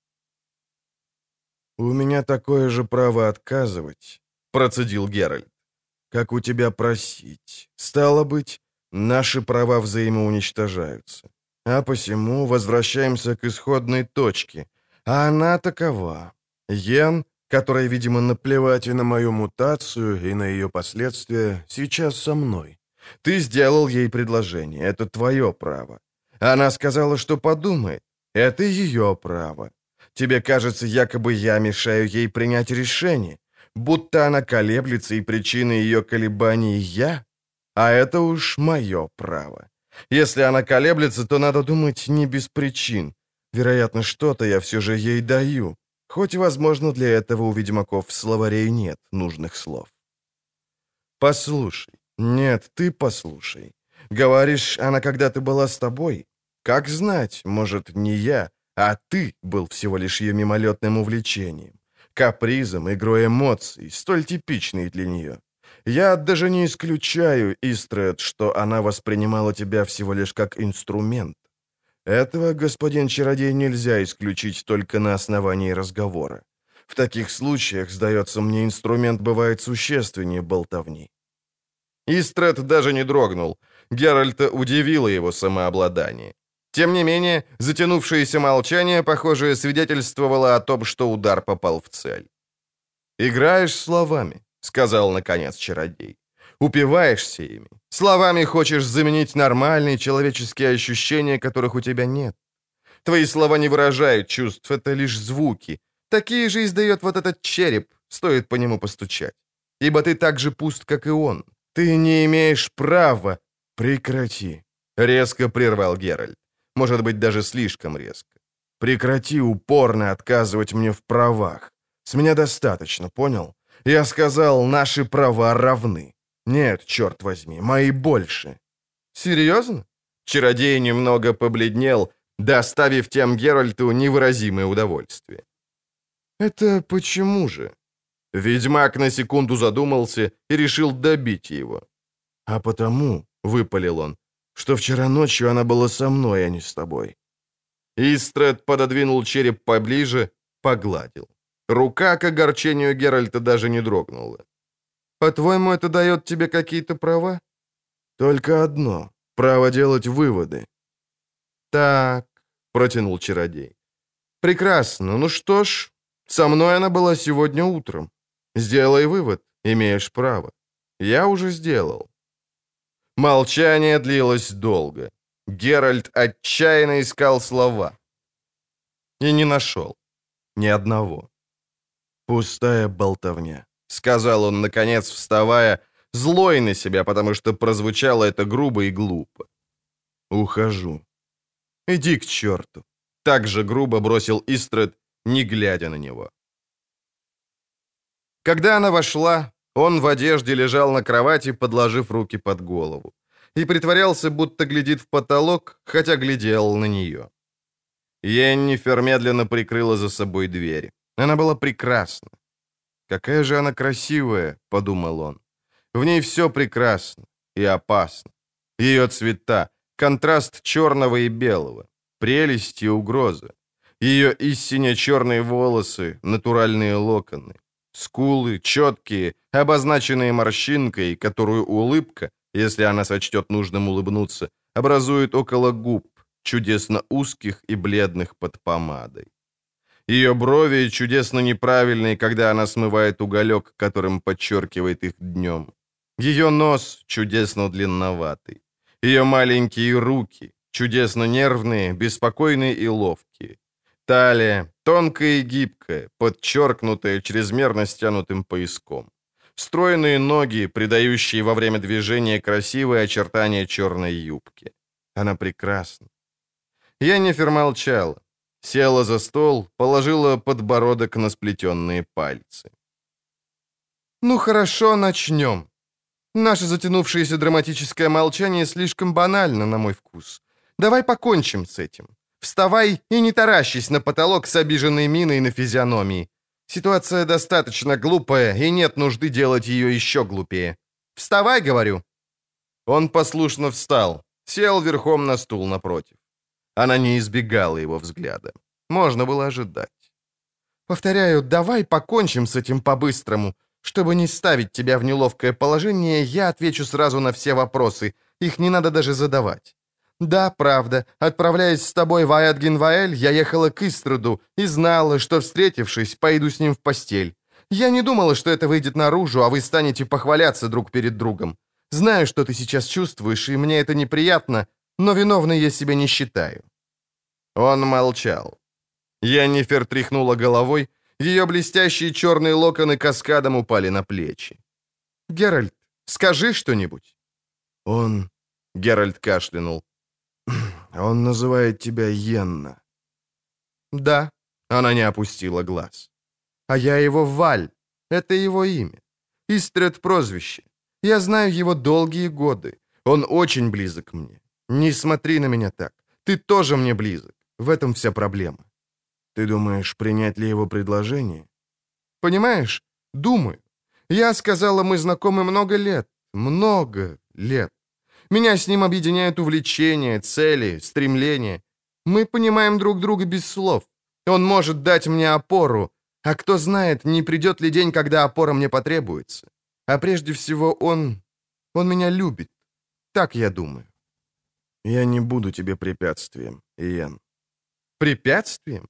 «У меня такое же право отказывать», — процедил Геральт, — «как у тебя просить. Стало быть, наши права взаимоуничтожаются. А посему возвращаемся к исходной точке. А она такова. Йен, которой, видимо, наплевать и на мою мутацию, и на ее последствия, сейчас со мной. Ты сделал ей предложение, это твое право. Она сказала, что подумает. Это ее право. Тебе кажется, якобы я мешаю ей принять решение, будто она колеблется, и причина ее колебаний я, а это уж мое право. Если она колеблется, то надо думать не без причин. Вероятно, что-то я все же ей даю, хоть, возможно, для этого у ведьмаков в словарей нет нужных слов. Послушай. Нет, ты послушай. Говоришь, она когда-то была с тобой? Как знать, может, не я, а ты был всего лишь ее мимолетным увлечением, капризом, игрой эмоций, столь типичной для нее. Я даже не исключаю, Истред, что она воспринимала тебя всего лишь как инструмент. Этого, господин чародей, нельзя исключить только на основании разговора. В таких случаях, сдается мне, инструмент бывает существеннее болтовни. Истред даже не дрогнул. Геральта удивило его самообладание. Тем не менее, затянувшееся молчание, похоже, свидетельствовало о том, что удар попал в цель. «Играешь словами», — сказал, наконец, чародей. «Упиваешься ими. Словами хочешь заменить нормальные человеческие ощущения, которых у тебя нет. Твои слова не выражают чувств, это лишь звуки. Такие же издает вот этот череп, стоит по нему постучать. Ибо ты так же пуст, как и он. Ты не имеешь права. Прекрати. Резко прервал Геральт. Может быть, даже слишком резко. Прекрати упорно отказывать мне в правах. С меня достаточно, понял? Я сказал, наши права равны. Нет, черт возьми, мои больше. Серьезно? Чародей немного побледнел, доставив тем Геральту невыразимое удовольствие. «Это почему же?» Ведьмак на секунду задумался и решил добить его. «А потому», — выпалил он, что вчера ночью она была со мной, а не с тобой». Истред пододвинул череп поближе, погладил. Рука к огорчению Геральта даже не дрогнула. «По-твоему, это дает тебе какие-то права?» «Только одно — право делать выводы». «Так», — протянул чародей. «Прекрасно. Ну что ж, со мной она была сегодня утром. Сделай вывод, имеешь право. Я уже сделал. Молчание длилось долго. Геральт отчаянно искал слова. И не нашел. Ни одного. «Пустая болтовня», — сказал он, наконец, вставая, злой на себя, потому что прозвучало это грубо и глупо. «Ухожу». «Иди к черту», — так же грубо бросил Истред, не глядя на него. Когда она вошла, он в одежде лежал на кровати, подложив руки под голову, и притворялся, будто глядит в потолок, хотя глядел на нее. Йеннифер медленно прикрыла за собой дверь. Она была прекрасна. «Какая же она красивая», — подумал он. «В ней все прекрасно и опасно. Ее цвета, контраст черного и белого, прелесть и угроза. Ее истинно черные волосы, натуральные локоны, Скулы четкие, обозначенные морщинкой, которую улыбка, если она сочтет нужным улыбнуться, образует около губ, чудесно узких и бледных под помадой. Ее брови чудесно неправильные, когда она смывает уголек, которым подчеркивает их днем. Ее нос чудесно длинноватый. Ее маленькие руки, чудесно нервные, беспокойные и ловкие. Талия тонкая и гибкая, подчеркнутая чрезмерно стянутым пояском. Стройные ноги, придающие во время движения красивые очертания черной юбки. Она прекрасна. Енифер молчала. Села за стол, положила подбородок на сплетенные пальцы. «Ну хорошо, начнем. Наше затянувшееся драматическое молчание слишком банально, на мой вкус. Давай покончим с этим. Вставай и не таращись на потолок с обиженной миной на физиономии. Ситуация достаточно глупая, и нет нужды делать ее еще глупее. Вставай, говорю!» Он послушно встал, сел верхом на стул напротив. Она не избегала его взгляда. Можно было ожидать. «Повторяю, давай покончим с этим по-быстрому. Чтобы не ставить тебя в неловкое положение, я отвечу сразу на все вопросы. Их не надо даже задавать. Да, правда, отправляясь с тобой в Аятгенваэль, я ехала к Истраду и знала, что, встретившись, пойду с ним в постель. Я не думала, что это выйдет наружу, а вы станете похваляться друг перед другом. Знаю, что ты сейчас чувствуешь, и мне это неприятно, но виновной я себя не считаю». Он молчал. Яннифер тряхнула головой, ее блестящие черные локоны каскадом упали на плечи. «Геральт, скажи что-нибудь». «Он...» — Геральт кашлянул. «Он называет тебя Йенна». «Да», — она не опустила глаз. «А я его Валь. Это его имя. Истрет прозвище. Я знаю его долгие годы. Он очень близок мне. Не смотри на меня так. Ты тоже мне близок. В этом вся проблема. Ты думаешь, принять ли его предложение? Понимаешь? Думаю. Я сказала, мы знакомы много лет. Много лет. Меня с ним объединяют увлечения, цели, стремления. Мы понимаем друг друга без слов. Он может дать мне опору, а кто знает, не придет ли день, когда опора мне потребуется. А прежде всего он... он меня любит. Так я думаю. Я не буду тебе препятствием, Иен. Препятствием?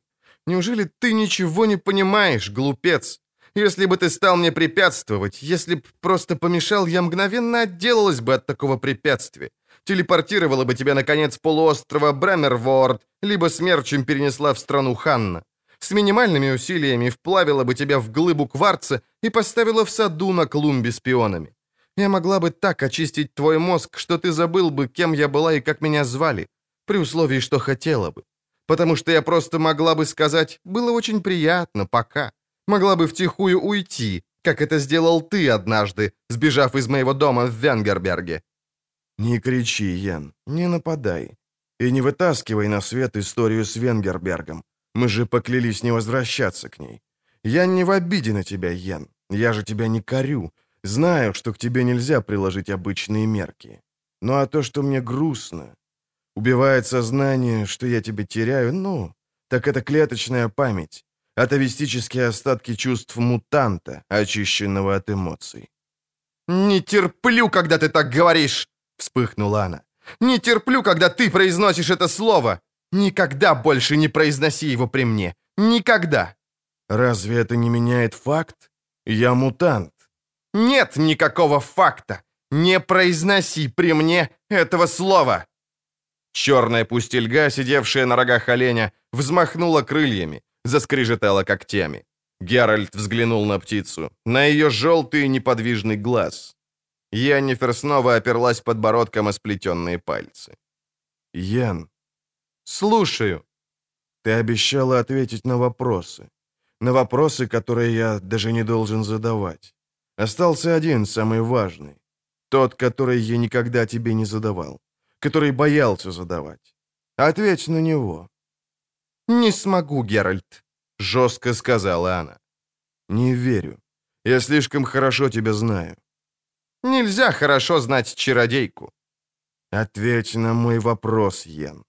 Неужели ты ничего не понимаешь, глупец? Если бы ты стал мне препятствовать, если б просто помешал, я мгновенно отделалась бы от такого препятствия. Телепортировала бы тебя, наконец, полуострова Бремерворд, либо смерчем перенесла в страну Ханна. С минимальными усилиями вплавила бы тебя в глыбу кварца и поставила в саду на клумбе с пионами. Я могла бы так очистить твой мозг, что ты забыл бы, кем я была и как меня звали, при условии, что хотела бы. Потому что я просто могла бы сказать «было очень приятно, пока». Могла бы втихую уйти, как это сделал ты однажды, сбежав из моего дома в Венгерберге. Не кричи, Йен, не нападай. И не вытаскивай на свет историю с Венгербергом. Мы же поклялись не возвращаться к ней. Я не в обиде на тебя, Йен. Я же тебя не корю. Знаю, что к тебе нельзя приложить обычные мерки. Ну а то, что мне грустно, убивает сознание, что я тебя теряю, ну, так это клеточная память, атовистические остатки чувств мутанта, очищенного от эмоций. «Не терплю, когда ты так говоришь!» — вспыхнула она. «Не терплю, когда ты произносишь это слово! Никогда больше не произноси его при мне! Никогда!» «Разве это не меняет факт? Я мутант!» «Нет никакого факта! Не произноси при мне этого слова!» Черная пустельга, сидевшая на рогах оленя, взмахнула крыльями, заскрежетала когтями. Геральт взглянул на птицу, на ее желтый неподвижный глаз. Яннифер снова оперлась подбородком о сплетенные пальцы. «Ян». «Слушаю». «Ты обещала ответить на вопросы. На вопросы, которые я даже не должен задавать. Остался один, самый важный. Тот, который я никогда тебе не задавал. Который боялся задавать. Ответь на него». «Не смогу, Геральт», — жестко сказала она. «Не верю. Я слишком хорошо тебя знаю». «Нельзя хорошо знать чародейку». «Ответь на мой вопрос, Йен».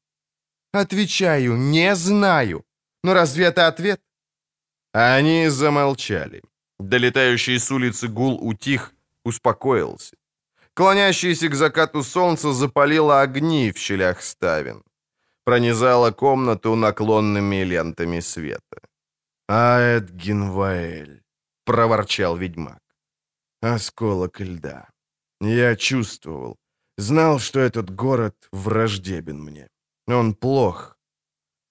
«Отвечаю, не знаю. Но разве это ответ?» Они замолчали. Долетающий с улицы гул утих, успокоился. Клонящееся к закату солнце запалило огни в щелях ставен. Пронизало комнату наклонными лентами света. «Аэт Генваэль», — проворчал ведьмак. «Осколок льда. Я чувствовал, знал, что этот город враждебен мне. Он плох».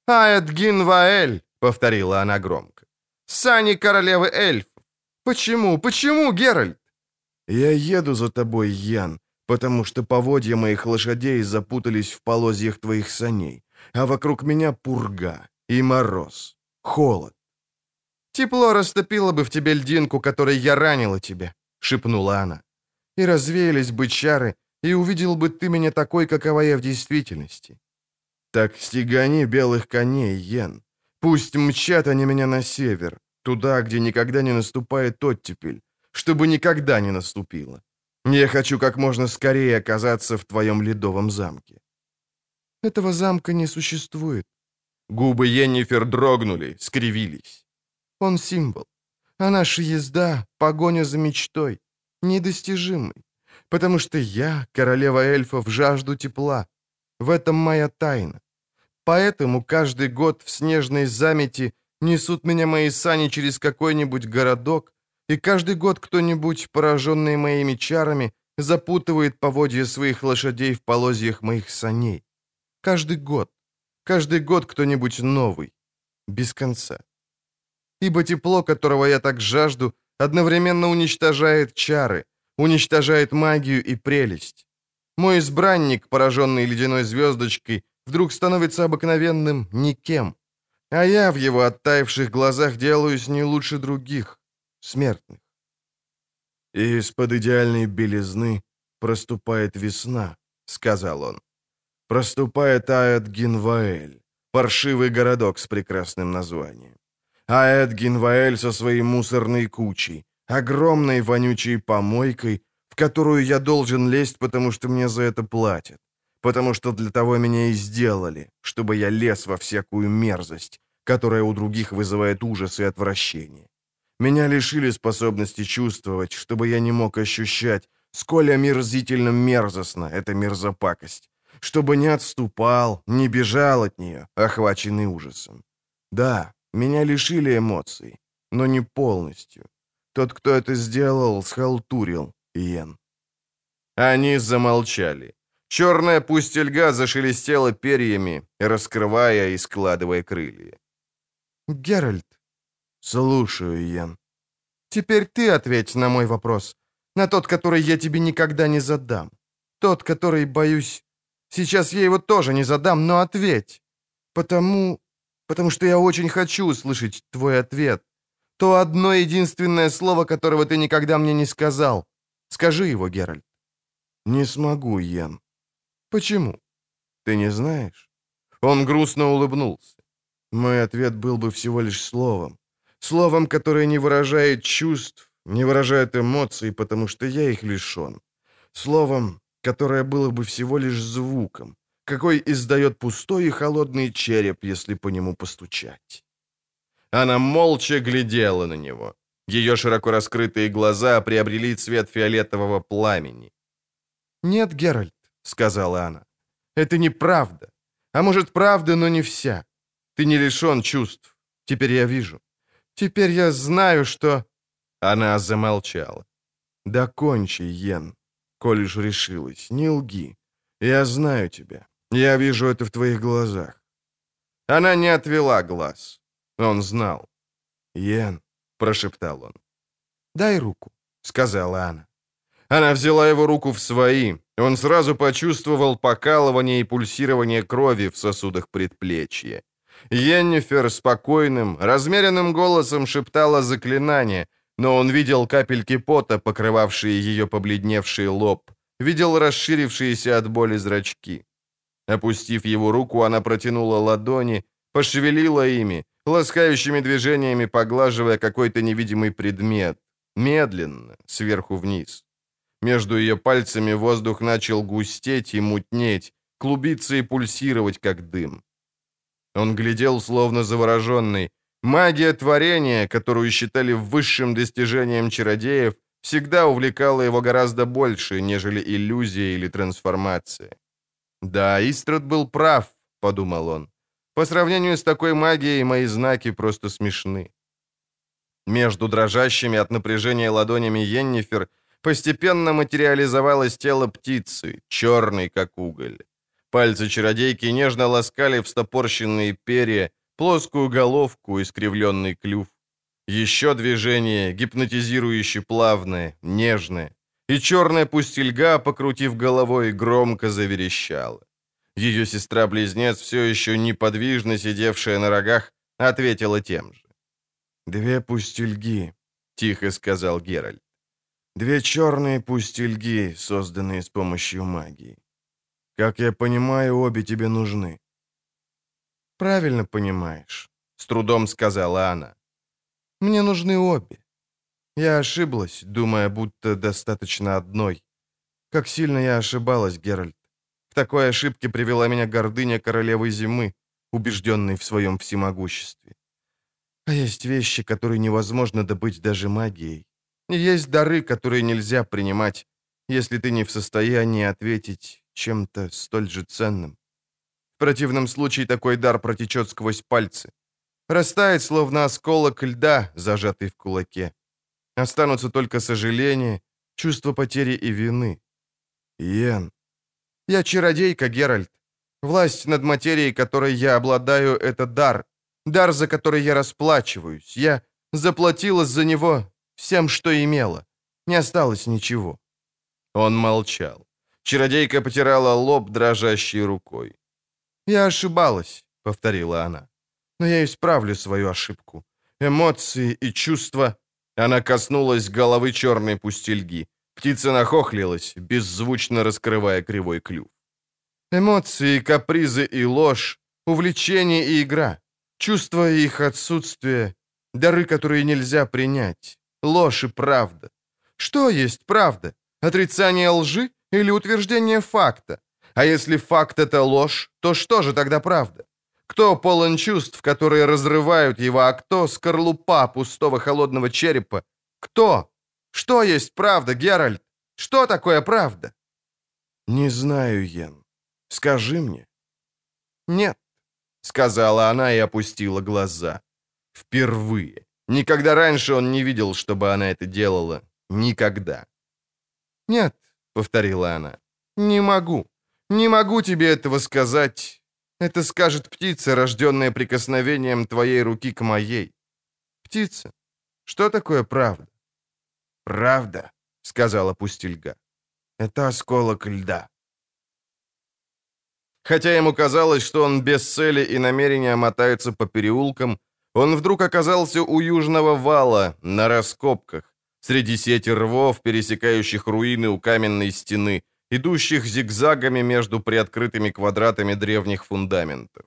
«Аэт Генваэль», — повторила она громко. «Сани королевы эльф. Почему, почему, Геральт?» «Я еду за тобой, Ян, потому что поводья моих лошадей запутались в полозьях твоих саней, а вокруг меня пурга и мороз, холод. «Тепло растопило бы в тебе льдинку, которой я ранила тебя», — шепнула она. «И развеялись бы чары, и увидел бы ты меня такой, какова я в действительности». «Так стегани белых коней, Йен. Пусть мчат они меня на север, туда, где никогда не наступает оттепель, чтобы никогда не наступило. Я хочу как можно скорее оказаться в твоем ледовом замке». «Этого замка не существует». Губы Йеннифер дрогнули, скривились. Он символ. А наша езда — погоня за мечтой, недостижимой. Потому что я, королева эльфов, жажду тепла. В этом моя тайна. Поэтому каждый год в снежной замети несут меня мои сани через какой-нибудь городок, и каждый год кто-нибудь, пораженный моими чарами, запутывает поводья своих лошадей в полозьях моих саней. Каждый год. Каждый год кто-нибудь новый. Без конца ибо тепло, которого я так жажду, одновременно уничтожает чары, уничтожает магию и прелесть. Мой избранник, пораженный ледяной звездочкой, вдруг становится обыкновенным никем, а я в его оттаивших глазах делаюсь не лучше других, смертных. Из-под идеальной белизны проступает весна, — сказал он. Проступает Аэт Гинваэль, паршивый городок с прекрасным названием а Эд Гинваэль со своей мусорной кучей, огромной вонючей помойкой, в которую я должен лезть, потому что мне за это платят. Потому что для того меня и сделали, чтобы я лез во всякую мерзость, которая у других вызывает ужас и отвращение. Меня лишили способности чувствовать, чтобы я не мог ощущать, сколь омерзительно мерзостна эта мерзопакость, чтобы не отступал, не бежал от нее, охваченный ужасом. Да, меня лишили эмоций, но не полностью. Тот, кто это сделал, схалтурил, Иен. Они замолчали. Черная пустельга зашелестела перьями, раскрывая и складывая крылья. «Геральт!» «Слушаю, Иен». «Теперь ты ответь на мой вопрос, на тот, который я тебе никогда не задам. Тот, который, боюсь, сейчас я его тоже не задам, но ответь. Потому потому что я очень хочу услышать твой ответ. То одно единственное слово, которого ты никогда мне не сказал. Скажи его, Геральт». «Не смогу, Йен». «Почему?» «Ты не знаешь?» Он грустно улыбнулся. «Мой ответ был бы всего лишь словом. Словом, которое не выражает чувств, не выражает эмоций, потому что я их лишен. Словом, которое было бы всего лишь звуком, какой издает пустой и холодный череп, если по нему постучать. Она молча глядела на него. Ее широко раскрытые глаза приобрели цвет фиолетового пламени. «Нет, Геральт», — сказала она, — «это неправда. А может, правда, но не вся. Ты не лишен чувств. Теперь я вижу. Теперь я знаю, что...» Она замолчала. «Да кончи, Йен, коль уж решилась, не лги. Я знаю тебя. Я вижу это в твоих глазах. Она не отвела глаз. Он знал. «Йен», — прошептал он. «Дай руку», — сказала она. Она взяла его руку в свои. Он сразу почувствовал покалывание и пульсирование крови в сосудах предплечья. Йеннифер спокойным, размеренным голосом шептала заклинание, но он видел капельки пота, покрывавшие ее побледневший лоб, видел расширившиеся от боли зрачки. Опустив его руку, она протянула ладони, пошевелила ими, ласкающими движениями поглаживая какой-то невидимый предмет, медленно, сверху вниз. Между ее пальцами воздух начал густеть и мутнеть, клубиться и пульсировать, как дым. Он глядел, словно завороженный, Магия творения, которую считали высшим достижением чародеев, всегда увлекала его гораздо больше, нежели иллюзия или трансформация. «Да, Истрад был прав», — подумал он. «По сравнению с такой магией мои знаки просто смешны». Между дрожащими от напряжения ладонями Йеннифер постепенно материализовалось тело птицы, черный как уголь. Пальцы чародейки нежно ласкали встопорщенные перья, плоскую головку, искривленный клюв. Еще движение, гипнотизирующе плавное, нежное. И черная пустельга, покрутив головой, громко заверещала. Ее сестра-близнец, все еще неподвижно сидевшая на рогах, ответила тем же. «Две пустельги», — тихо сказал Геральт. «Две черные пустельги, созданные с помощью магии. Как я понимаю, обе тебе нужны». «Правильно понимаешь», — с трудом сказала она. «Мне нужны обе. Я ошиблась, думая, будто достаточно одной. Как сильно я ошибалась, Геральт. К такой ошибке привела меня гордыня королевы зимы, убежденной в своем всемогуществе. А есть вещи, которые невозможно добыть даже магией. И есть дары, которые нельзя принимать, если ты не в состоянии ответить чем-то столь же ценным. В противном случае такой дар протечет сквозь пальцы. Растает, словно осколок льда, зажатый в кулаке. Останутся только сожаления, чувство потери и вины. Иен. Я чародейка, Геральт. Власть над материей, которой я обладаю, — это дар. Дар, за который я расплачиваюсь. Я заплатила за него всем, что имела. Не осталось ничего». Он молчал. Чародейка потирала лоб дрожащей рукой. «Я ошибалась», — повторила она. «Но я исправлю свою ошибку. Эмоции и чувства...» Она коснулась головы черной пустельги. Птица нахохлилась, беззвучно раскрывая кривой клюв. Эмоции, капризы и ложь, увлечение и игра. Чувство их отсутствия, дары, которые нельзя принять, ложь и правда. Что есть правда? Отрицание лжи или утверждение факта? А если факт — это ложь, то что же тогда правда? Кто полон чувств, которые разрывают его, а кто — скорлупа пустого холодного черепа? Кто? Что есть правда, Геральт? Что такое правда? Не знаю, Йен. Скажи мне. Нет сказала она и опустила глаза. Впервые. Никогда раньше он не видел, чтобы она это делала. Никогда. «Нет», — повторила она, — «не могу. Не могу тебе этого сказать. Это скажет птица, рожденная прикосновением твоей руки к моей. Птица, что такое правда?» «Правда», — сказала пустельга. «Это осколок льда. Хотя ему казалось, что он без цели и намерения мотается по переулкам, он вдруг оказался у южного вала, на раскопках, среди сети рвов, пересекающих руины у каменной стены, идущих зигзагами между приоткрытыми квадратами древних фундаментов.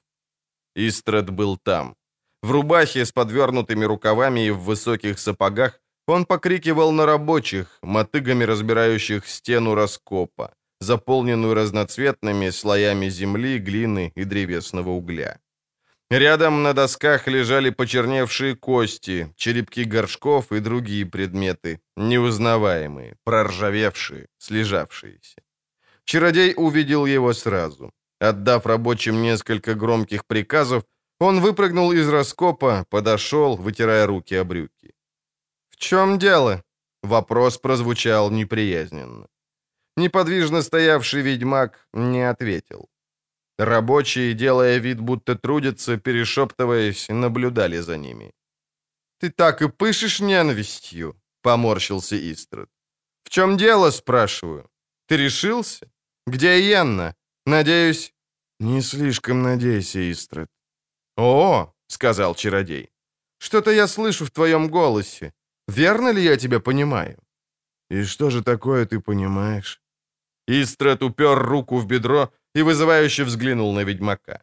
Истред был там. В рубахе с подвернутыми рукавами и в высоких сапогах он покрикивал на рабочих, мотыгами разбирающих стену раскопа заполненную разноцветными слоями земли, глины и древесного угля. Рядом на досках лежали почерневшие кости, черепки горшков и другие предметы, неузнаваемые, проржавевшие, слежавшиеся. Чародей увидел его сразу. Отдав рабочим несколько громких приказов, он выпрыгнул из раскопа, подошел, вытирая руки о брюки. «В чем дело?» Вопрос прозвучал неприязненно. Неподвижно стоявший ведьмак не ответил. Рабочие, делая вид, будто трудятся, перешептываясь, наблюдали за ними. «Ты так и пышешь ненавистью?» — поморщился Истрад. «В чем дело?» — спрашиваю. «Ты решился? Где Йенна? Надеюсь...» «Не слишком надейся, Истрад». «О!» — сказал чародей. «Что-то я слышу в твоем голосе. Верно ли я тебя понимаю?» «И что же такое ты понимаешь?» Истрат упер руку в бедро и вызывающе взглянул на ведьмака.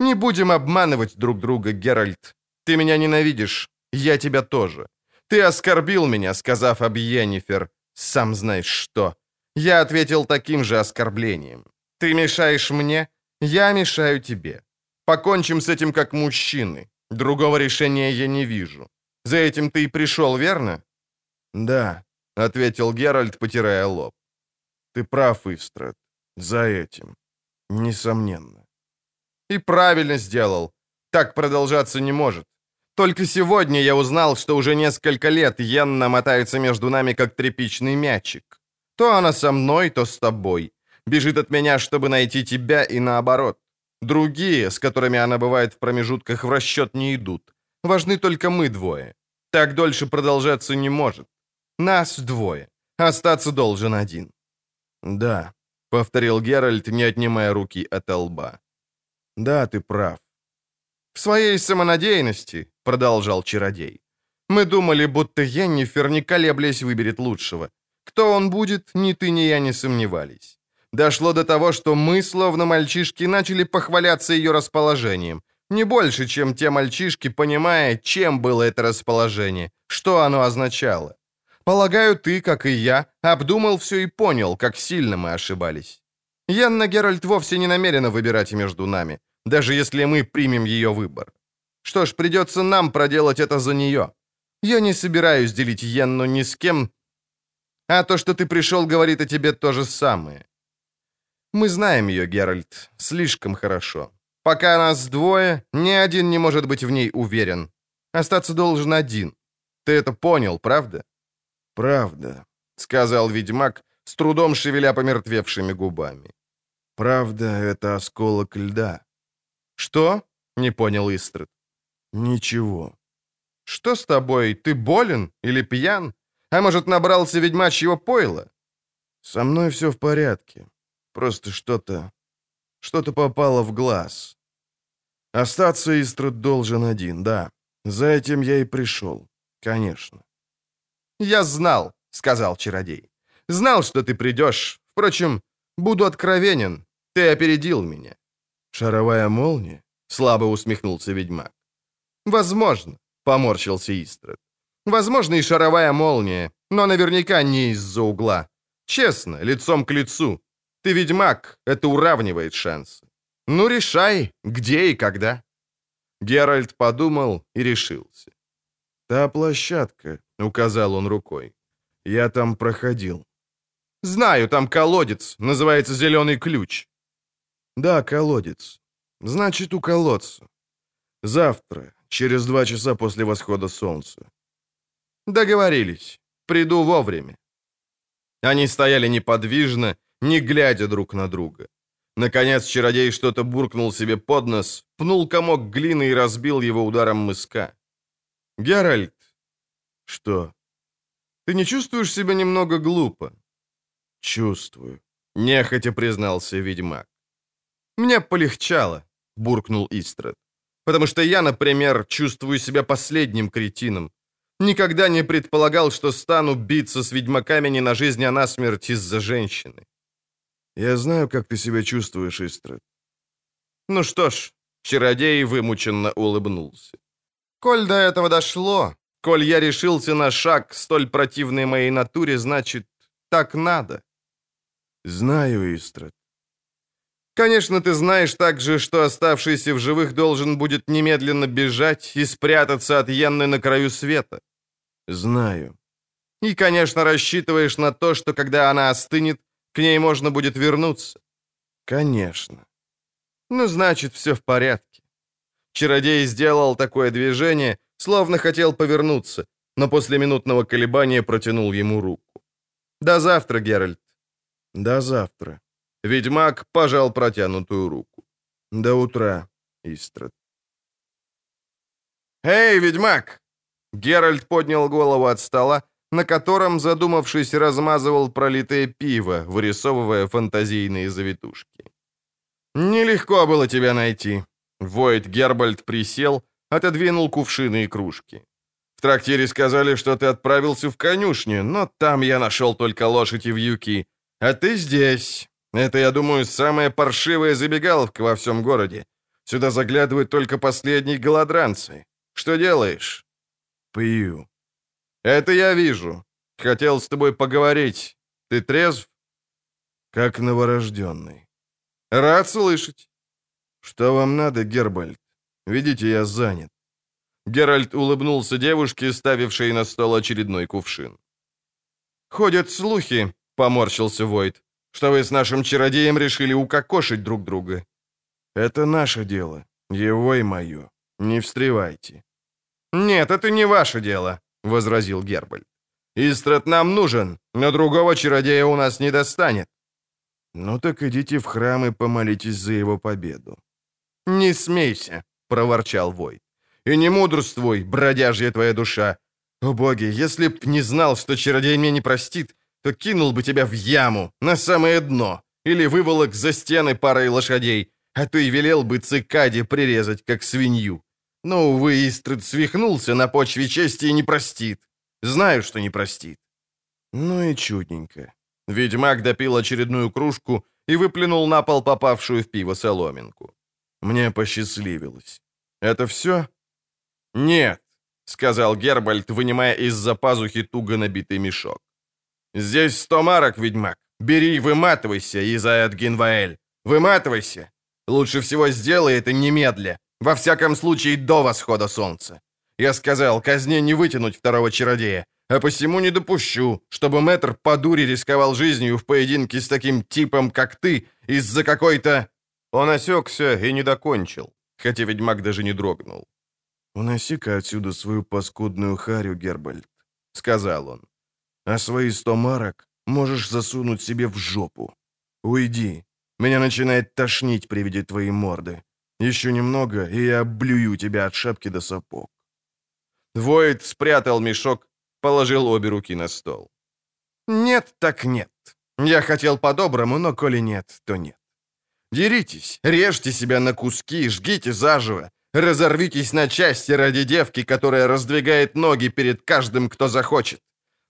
«Не будем обманывать друг друга, Геральт. Ты меня ненавидишь, я тебя тоже. Ты оскорбил меня, сказав об Йеннифер, сам знаешь что. Я ответил таким же оскорблением. Ты мешаешь мне, я мешаю тебе. Покончим с этим как мужчины. Другого решения я не вижу. За этим ты и пришел, верно?» «Да», — ответил Геральт, потирая лоб. «Ты прав, Истрат. За этим. Несомненно». «И правильно сделал. Так продолжаться не может. Только сегодня я узнал, что уже несколько лет Йенна мотается между нами, как тряпичный мячик. То она со мной, то с тобой. Бежит от меня, чтобы найти тебя, и наоборот. Другие, с которыми она бывает в промежутках, в расчет не идут. Важны только мы двое. Так дольше продолжаться не может. Нас двое. Остаться должен один. «Да», — повторил Геральт, не отнимая руки от лба. «Да, ты прав». «В своей самонадеянности», — продолжал чародей, «мы думали, будто Йеннифер, не колеблясь, выберет лучшего. Кто он будет, ни ты, ни я не сомневались. Дошло до того, что мы, словно мальчишки, начали похваляться ее расположением. Не больше, чем те мальчишки, понимая, чем было это расположение, что оно означало. Полагаю, ты, как и я, обдумал все и понял, как сильно мы ошибались. Янна Геральт вовсе не намерена выбирать между нами, даже если мы примем ее выбор. Что ж, придется нам проделать это за нее. Я не собираюсь делить Йенну ни с кем, а то, что ты пришел, говорит о тебе то же самое. Мы знаем ее, Геральт, слишком хорошо. Пока нас двое, ни один не может быть в ней уверен. Остаться должен один. Ты это понял, правда? Правда, сказал ведьмак, с трудом шевеля помертвевшими губами. Правда, это осколок льда. Что? Не понял Истред. Ничего. Что с тобой? Ты болен или пьян? А может, набрался ведьмачьего пойла? Со мной все в порядке. Просто что-то... Что-то попало в глаз. Остаться Истрад должен один, да. За этим я и пришел. Конечно. «Я знал», — сказал чародей. «Знал, что ты придешь. Впрочем, буду откровенен. Ты опередил меня». «Шаровая молния?» — слабо усмехнулся ведьмак. «Возможно», — поморщился Истрад. Возможно, и шаровая молния, но наверняка не из-за угла. Честно, лицом к лицу. Ты ведьмак, это уравнивает шансы. Ну, решай, где и когда. Геральт подумал и решился. «Та площадка», — указал он рукой. «Я там проходил». «Знаю, там колодец, называется «Зеленый ключ». «Да, колодец. Значит, у колодца. Завтра, через два часа после восхода солнца. Договорились. Приду вовремя. Они стояли неподвижно, не глядя друг на друга. Наконец чародей что-то буркнул себе под нос, пнул комок глины и разбил его ударом мыска. «Геральт!» «Что?» «Ты не чувствуешь себя немного глупо?» «Чувствую», — нехотя признался ведьмак. «Мне полегчало», — буркнул Истрад. «Потому что я, например, чувствую себя последним кретином, Никогда не предполагал, что стану биться с ведьмаками не на жизнь, а на смерть из-за женщины. Я знаю, как ты себя чувствуешь, Истрад. Ну что ж, чародей вымученно улыбнулся. Коль до этого дошло, коль я решился на шаг столь противной моей натуре, значит, так надо. Знаю, Истрад. Конечно, ты знаешь также, что оставшийся в живых должен будет немедленно бежать и спрятаться от Йенны на краю света. Знаю. И, конечно, рассчитываешь на то, что когда она остынет, к ней можно будет вернуться. Конечно. Ну, значит, все в порядке. Чародей сделал такое движение, словно хотел повернуться, но после минутного колебания протянул ему руку. «До завтра, Геральт». «До завтра». Ведьмак пожал протянутую руку. «До утра, Истрад». «Эй, ведьмак!» Геральт поднял голову от стола, на котором, задумавшись, размазывал пролитое пиво, вырисовывая фантазийные завитушки. «Нелегко было тебя найти». Войд Гербальд присел, отодвинул кувшины и кружки. «В трактире сказали, что ты отправился в конюшню, но там я нашел только лошадь и вьюки. А ты здесь. Это, я думаю, самая паршивая забегаловка во всем городе. Сюда заглядывают только последние голодранцы. Что делаешь?» Пью. Это я вижу. Хотел с тобой поговорить. Ты трезв? Как новорожденный. Рад слышать. Что вам надо, Гербальд? Видите, я занят. Геральт улыбнулся девушке, ставившей на стол очередной кувшин. «Ходят слухи», — поморщился Войт, «что вы с нашим чародеем решили укокошить друг друга». «Это наше дело, его и мое. Не встревайте». «Нет, это не ваше дело», — возразил Гербальд. «Истрат нам нужен, но другого чародея у нас не достанет». «Ну так идите в храм и помолитесь за его победу». «Не смейся», — проворчал Войт. «И не мудрствуй, бродяжья твоя душа. О боги, если б не знал, что чародей меня не простит, то кинул бы тебя в яму, на самое дно, или выволок за стены парой лошадей, а и велел бы цикаде прирезать, как свинью. Но, увы, Истрид свихнулся на почве чести и не простит. Знаю, что не простит. Ну и чудненько. Ведьмак допил очередную кружку и выплюнул на пол попавшую в пиво соломинку. Мне посчастливилось. Это все? Нет, сказал Гербальд, вынимая из-за пазухи туго набитый мешок. Здесь сто марок, ведьмак. Бери, выматывайся, Изаят Гинваэль. Выматывайся. Лучше всего сделай это немедля. Во всяком случае, до восхода солнца. Я сказал, казне не вытянуть второго чародея, а посему не допущу, чтобы мэтр по дуре рисковал жизнью в поединке с таким типом, как ты, из-за какой-то...» Он осекся и не докончил, хотя ведьмак даже не дрогнул. «Уноси-ка отсюда свою паскудную харю, Гербальд», — сказал он. «А свои сто марок можешь засунуть себе в жопу. Уйди. Меня начинает тошнить при виде твоей морды. Еще немного, и я облюю тебя от шапки до сапог». Воид спрятал мешок, положил обе руки на стол. «Нет, так нет. Я хотел по-доброму, но коли нет, то нет. Деритесь, режьте себя на куски, жгите заживо, разорвитесь на части ради девки, которая раздвигает ноги перед каждым, кто захочет.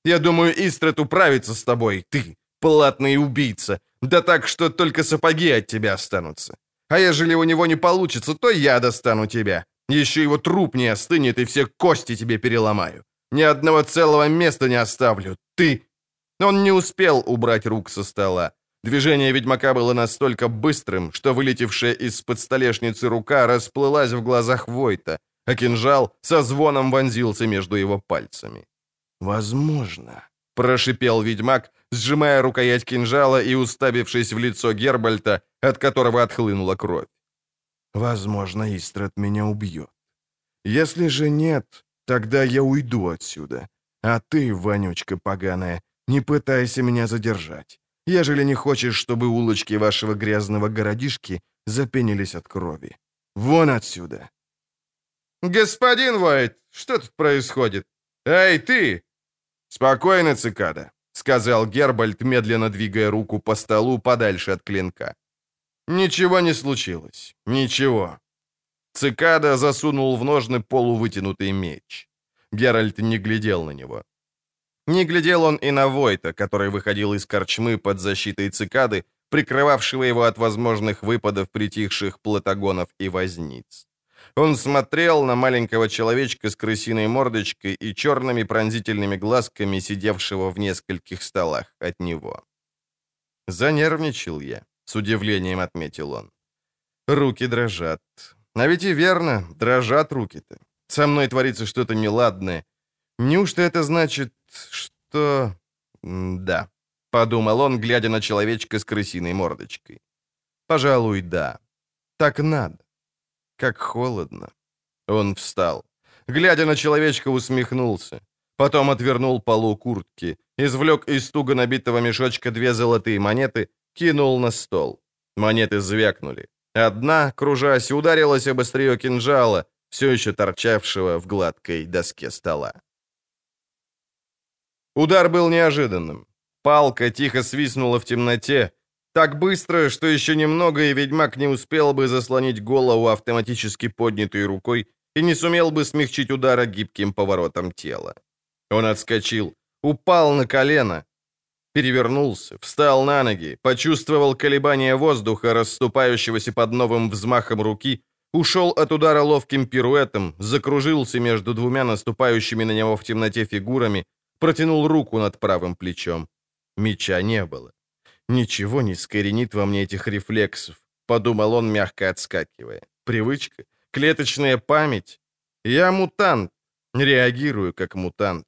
Я думаю, Истрет управится с тобой, ты, платный убийца, да так, что только сапоги от тебя останутся. А ежели у него не получится, то я достану тебя. Еще его труп не остынет, и все кости тебе переломаю. Ни одного целого места не оставлю. Ты...» Он не успел убрать рук со стола. Движение ведьмака было настолько быстрым, что вылетевшая из-под столешницы рука расплылась в глазах Войта, а кинжал со звоном вонзился между его пальцами. «Возможно», — прошипел ведьмак, сжимая рукоять кинжала и уставившись в лицо Гербальта, от которого отхлынула кровь. «Возможно, Истрат меня убьет. Если же нет, тогда я уйду отсюда. А ты, вонючка поганая, не пытайся меня задержать ежели не хочешь, чтобы улочки вашего грязного городишки запенились от крови. Вон отсюда!» «Господин Вайт, что тут происходит? Эй, ты!» «Спокойно, цикада», — сказал Гербальд, медленно двигая руку по столу подальше от клинка. «Ничего не случилось. Ничего». Цикада засунул в ножны полувытянутый меч. Геральт не глядел на него. Не глядел он и на Войта, который выходил из корчмы под защитой цикады, прикрывавшего его от возможных выпадов притихших платагонов и возниц. Он смотрел на маленького человечка с крысиной мордочкой и черными пронзительными глазками, сидевшего в нескольких столах от него. «Занервничал я», — с удивлением отметил он. «Руки дрожат. А ведь и верно, дрожат руки-то. Со мной творится что-то неладное. Неужто это значит, что... Да, подумал он, глядя на человечка с крысиной мордочкой. Пожалуй, да. Так надо. Как холодно. Он встал. Глядя на человечка, усмехнулся. Потом отвернул полу куртки, извлек из туго набитого мешочка две золотые монеты, кинул на стол. Монеты звякнули. Одна, кружась, ударилась об острие кинжала, все еще торчавшего в гладкой доске стола. Удар был неожиданным. Палка тихо свистнула в темноте, так быстро, что еще немного, и ведьмак не успел бы заслонить голову автоматически поднятой рукой и не сумел бы смягчить удара гибким поворотом тела. Он отскочил, упал на колено, перевернулся, встал на ноги, почувствовал колебание воздуха, расступающегося под новым взмахом руки, ушел от удара ловким пируэтом, закружился между двумя наступающими на него в темноте фигурами, протянул руку над правым плечом. Меча не было. Ничего не скоренит во мне этих рефлексов, подумал он, мягко отскакивая. Привычка? Клеточная память? Я мутант, реагирую как мутант.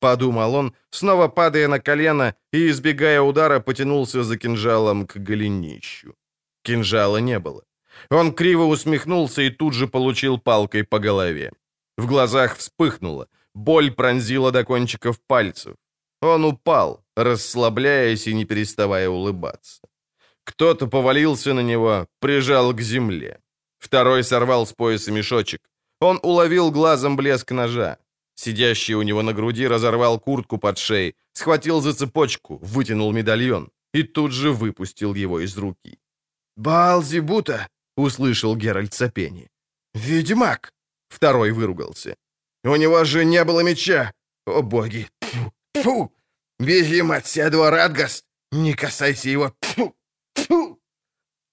Подумал он, снова падая на колено и, избегая удара, потянулся за кинжалом к голенищу. Кинжала не было. Он криво усмехнулся и тут же получил палкой по голове. В глазах вспыхнуло, боль пронзила до кончиков пальцев. Он упал, расслабляясь и не переставая улыбаться. Кто-то повалился на него, прижал к земле. Второй сорвал с пояса мешочек. Он уловил глазом блеск ножа. Сидящий у него на груди разорвал куртку под шеей, схватил за цепочку, вытянул медальон и тут же выпустил его из руки. «Балзибута!» — услышал Геральт сопение. «Ведьмак!» — второй выругался. «У него же не было меча! О боги! Фу! Фу! Ведьмак Седуа Радгаст! Не касайся его! Фу! Фу!»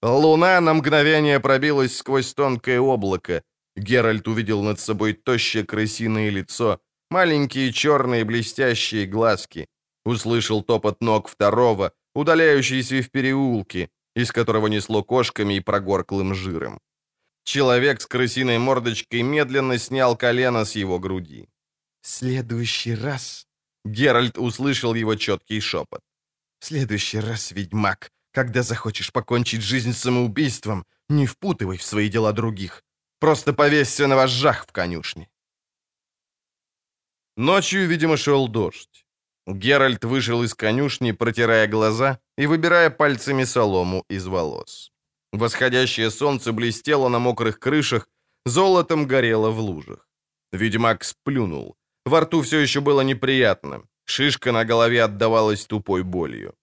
Луна на мгновение пробилась сквозь тонкое облако. Геральт увидел над собой тощее крысиное лицо, маленькие черные блестящие глазки. Услышал топот ног второго, удаляющийся в переулке, из которого несло кошками и прогорклым жиром. Человек с крысиной мордочкой медленно снял колено с его груди. «В следующий раз...» Геральт услышал его четкий шепот. «В следующий раз, ведьмак, когда захочешь покончить жизнь самоубийством, не впутывай в свои дела других. Просто повесься на вожжах в конюшне». Ночью, видимо, шел дождь. Геральт вышел из конюшни, протирая глаза и выбирая пальцами солому из волос. Восходящее солнце блестело на мокрых крышах, золотом горело в лужах. Ведьмак сплюнул. Во рту все еще было неприятно. Шишка на голове отдавалась тупой болью.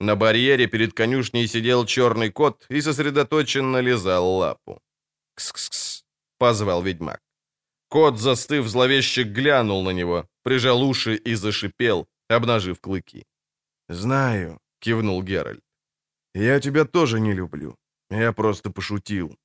На барьере перед конюшней сидел черный кот и сосредоточенно лизал лапу. «Кс-кс-кс», — позвал ведьмак. Кот, застыв, зловеще глянул на него, прижал уши и зашипел, обнажив клыки. «Знаю», — кивнул Геральт. «Я тебя тоже не люблю. Я просто пошутил».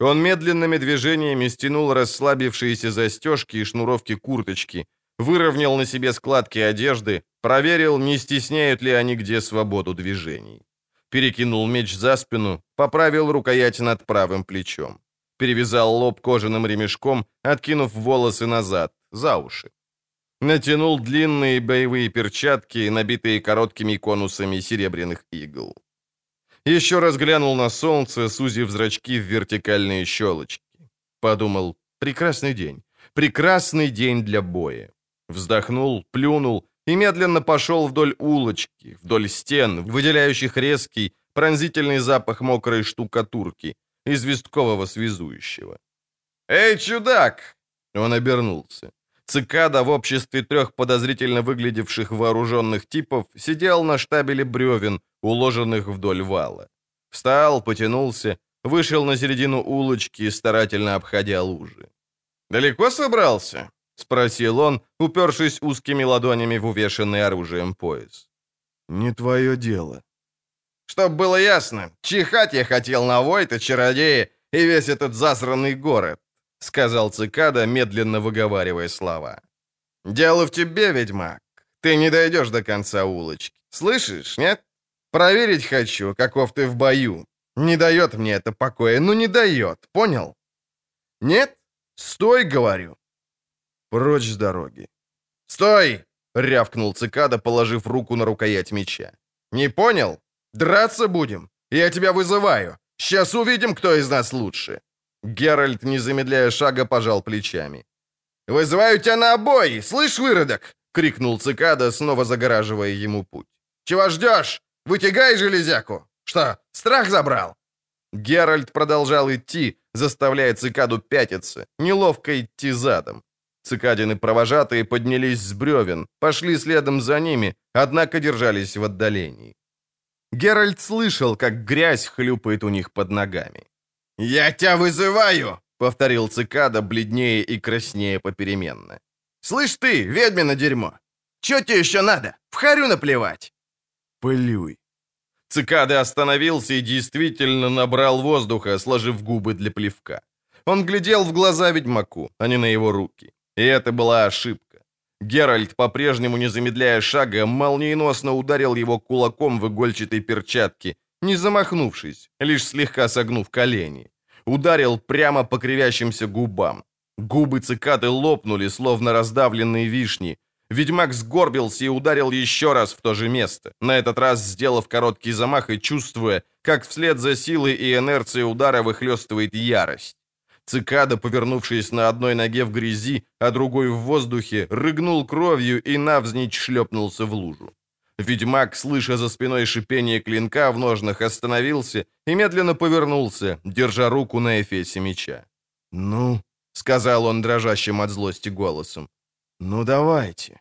Он медленными движениями стянул расслабившиеся застежки и шнуровки курточки, выровнял на себе складки одежды, проверил, не стесняют ли они где свободу движений. Перекинул меч за спину, поправил рукоять над правым плечом. Перевязал лоб кожаным ремешком, откинув волосы назад, за уши. Натянул длинные боевые перчатки, набитые короткими конусами серебряных игл. Еще раз глянул на солнце, сузив зрачки в вертикальные щелочки. Подумал, прекрасный день. Прекрасный день для боя. Вздохнул, плюнул и медленно пошел вдоль улочки, вдоль стен, выделяющих резкий, пронзительный запах мокрой штукатурки, известкового связующего. «Эй, чудак!» Он обернулся. Цикада в обществе трех подозрительно выглядевших вооруженных типов сидел на штабеле бревен, уложенных вдоль вала. Встал, потянулся, вышел на середину улочки, старательно обходя лужи. «Далеко собрался?» — спросил он, упершись узкими ладонями в увешанный оружием пояс. «Не твое дело». «Чтоб было ясно, чихать я хотел на Войта, чародея и весь этот засранный город сказал цикада, медленно выговаривая слова. «Дело в тебе, ведьмак. Ты не дойдешь до конца улочки. Слышишь, нет? Проверить хочу, каков ты в бою. Не дает мне это покоя, ну не дает, понял? Нет? Стой, говорю. Прочь с дороги. Стой! рявкнул цикада, положив руку на рукоять меча. Не понял? Драться будем? Я тебя вызываю. Сейчас увидим, кто из нас лучше. Геральт, не замедляя шага, пожал плечами. «Вызываю тебя на обои! Слышь, выродок!» — крикнул цикада, снова загораживая ему путь. «Чего ждешь? Вытягай железяку! Что, страх забрал?» Геральт продолжал идти, заставляя цикаду пятиться, неловко идти задом. Цикадины провожатые поднялись с бревен, пошли следом за ними, однако держались в отдалении. Геральт слышал, как грязь хлюпает у них под ногами. «Я тебя вызываю!» — повторил цикада, бледнее и краснее попеременно. «Слышь ты, ведьмино дерьмо! Чё тебе еще надо? В харю наплевать!» «Плюй!» Цикада остановился и действительно набрал воздуха, сложив губы для плевка. Он глядел в глаза ведьмаку, а не на его руки. И это была ошибка. Геральт, по-прежнему не замедляя шага, молниеносно ударил его кулаком в игольчатой перчатке, не замахнувшись, лишь слегка согнув колени. Ударил прямо по кривящимся губам. Губы цикады лопнули, словно раздавленные вишни. Ведьмак сгорбился и ударил еще раз в то же место, на этот раз сделав короткий замах и чувствуя, как вслед за силой и инерцией удара выхлестывает ярость. Цикада, повернувшись на одной ноге в грязи, а другой в воздухе, рыгнул кровью и навзничь шлепнулся в лужу. Ведьмак, слыша за спиной шипение клинка в ножнах, остановился и медленно повернулся, держа руку на эфесе меча. «Ну», — сказал он дрожащим от злости голосом, — «ну давайте».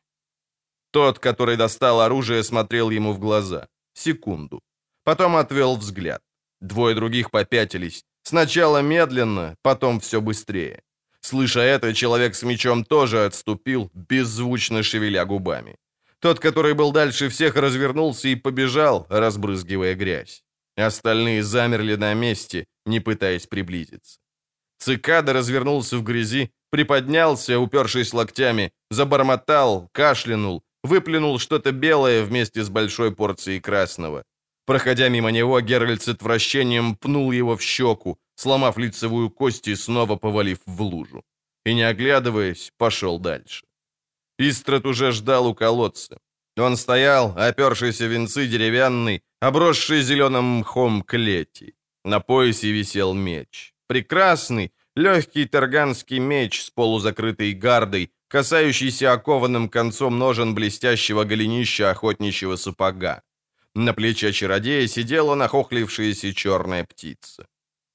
Тот, который достал оружие, смотрел ему в глаза. Секунду. Потом отвел взгляд. Двое других попятились. Сначала медленно, потом все быстрее. Слыша это, человек с мечом тоже отступил, беззвучно шевеля губами. Тот, который был дальше всех, развернулся и побежал, разбрызгивая грязь. Остальные замерли на месте, не пытаясь приблизиться. Цикада развернулся в грязи, приподнялся, упершись локтями, забормотал, кашлянул, выплюнул что-то белое вместе с большой порцией красного. Проходя мимо него, Геральт с отвращением пнул его в щеку, сломав лицевую кость и снова повалив в лужу. И, не оглядываясь, пошел дальше. Истрат уже ждал у колодца. Он стоял, опершийся венцы деревянный, обросший зеленым мхом клети. На поясе висел меч. Прекрасный, легкий тарганский меч с полузакрытой гардой, касающийся окованным концом ножен блестящего голенища охотничьего сапога. На плече чародея сидела нахохлившаяся черная птица.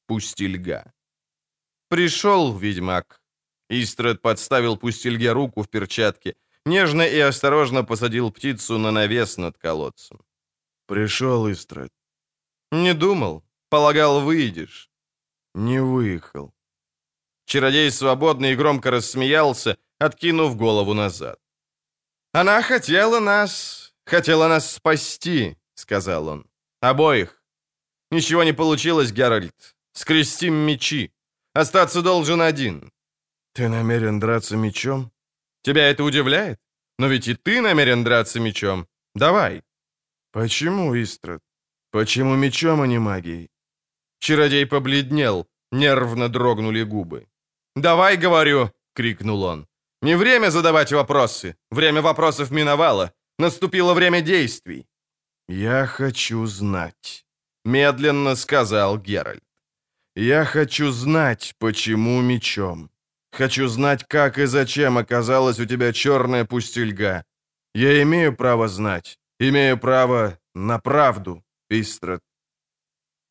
Пустельга. Пришел ведьмак. Истред подставил пустельге руку в перчатке, нежно и осторожно посадил птицу на навес над колодцем. Пришел Истред. Не думал. Полагал, выйдешь. Не выехал. Чародей свободно и громко рассмеялся, откинув голову назад. Она хотела нас... хотела нас спасти. — сказал он. «Обоих. Ничего не получилось, Геральт. Скрестим мечи. Остаться должен один». «Ты намерен драться мечом?» «Тебя это удивляет? Но ведь и ты намерен драться мечом. Давай». «Почему, Истрат? Почему мечом, а не магией?» Чародей побледнел, нервно дрогнули губы. «Давай, говорю!» — крикнул он. «Не время задавать вопросы. Время вопросов миновало. Наступило время действий. «Я хочу знать», — медленно сказал Геральт. «Я хочу знать, почему мечом. Хочу знать, как и зачем оказалась у тебя черная пустельга. Я имею право знать, имею право на правду, Истрат».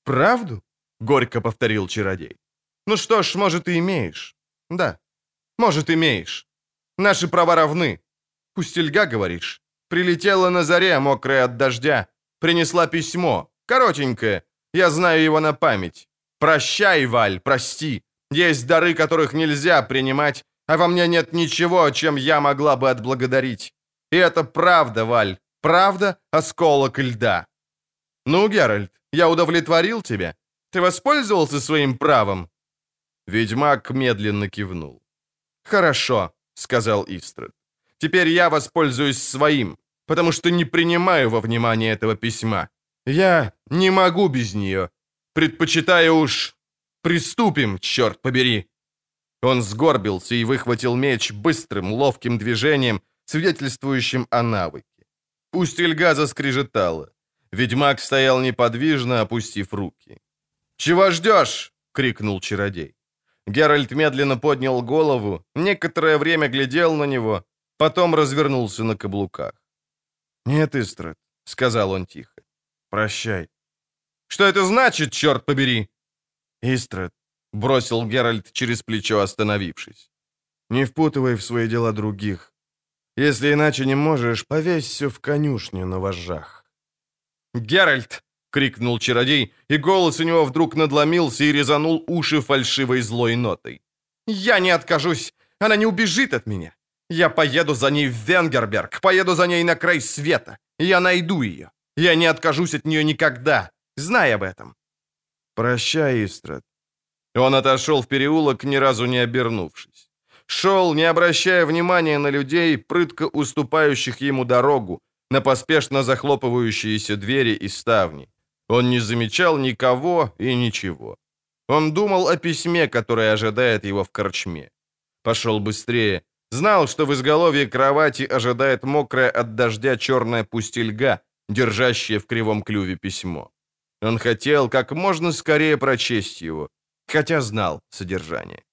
«Правду?» — горько повторил чародей. «Ну что ж, может, и имеешь. Да, может, имеешь. Наши права равны. Пустельга, говоришь? Прилетела на заре, мокрая от дождя. Принесла письмо. Коротенькое. Я знаю его на память. Прощай, Валь, прости. Есть дары, которых нельзя принимать, а во мне нет ничего, чем я могла бы отблагодарить. И это правда, Валь. Правда, осколок льда. Ну, Геральт, я удовлетворил тебя. Ты воспользовался своим правом?» Ведьмак медленно кивнул. «Хорошо», — сказал Истрад. «Теперь я воспользуюсь своим потому что не принимаю во внимание этого письма. Я не могу без нее. Предпочитаю уж... Приступим, черт побери!» Он сгорбился и выхватил меч быстрым, ловким движением, свидетельствующим о навыке. Пусть Ильга заскрежетала. Ведьмак стоял неподвижно, опустив руки. «Чего ждешь?» — крикнул чародей. Геральт медленно поднял голову, некоторое время глядел на него, потом развернулся на каблуках. «Нет, Истрат», — сказал он тихо. «Прощай». «Что это значит, черт побери?» «Истрат», — бросил Геральт через плечо, остановившись. «Не впутывай в свои дела других. Если иначе не можешь, повесься в конюшне на вожжах». «Геральт!» — крикнул чародей, и голос у него вдруг надломился и резанул уши фальшивой злой нотой. «Я не откажусь! Она не убежит от меня! Я поеду за ней в Венгерберг, поеду за ней на край света. Я найду ее. Я не откажусь от нее никогда. Знай об этом. Прощай, Истрат. Он отошел в переулок, ни разу не обернувшись. Шел, не обращая внимания на людей, прытко уступающих ему дорогу, на поспешно захлопывающиеся двери и ставни. Он не замечал никого и ничего. Он думал о письме, которое ожидает его в корчме. Пошел быстрее. Знал, что в изголовье кровати ожидает мокрая от дождя черная пустельга, держащая в кривом клюве письмо. Он хотел как можно скорее прочесть его, хотя знал содержание.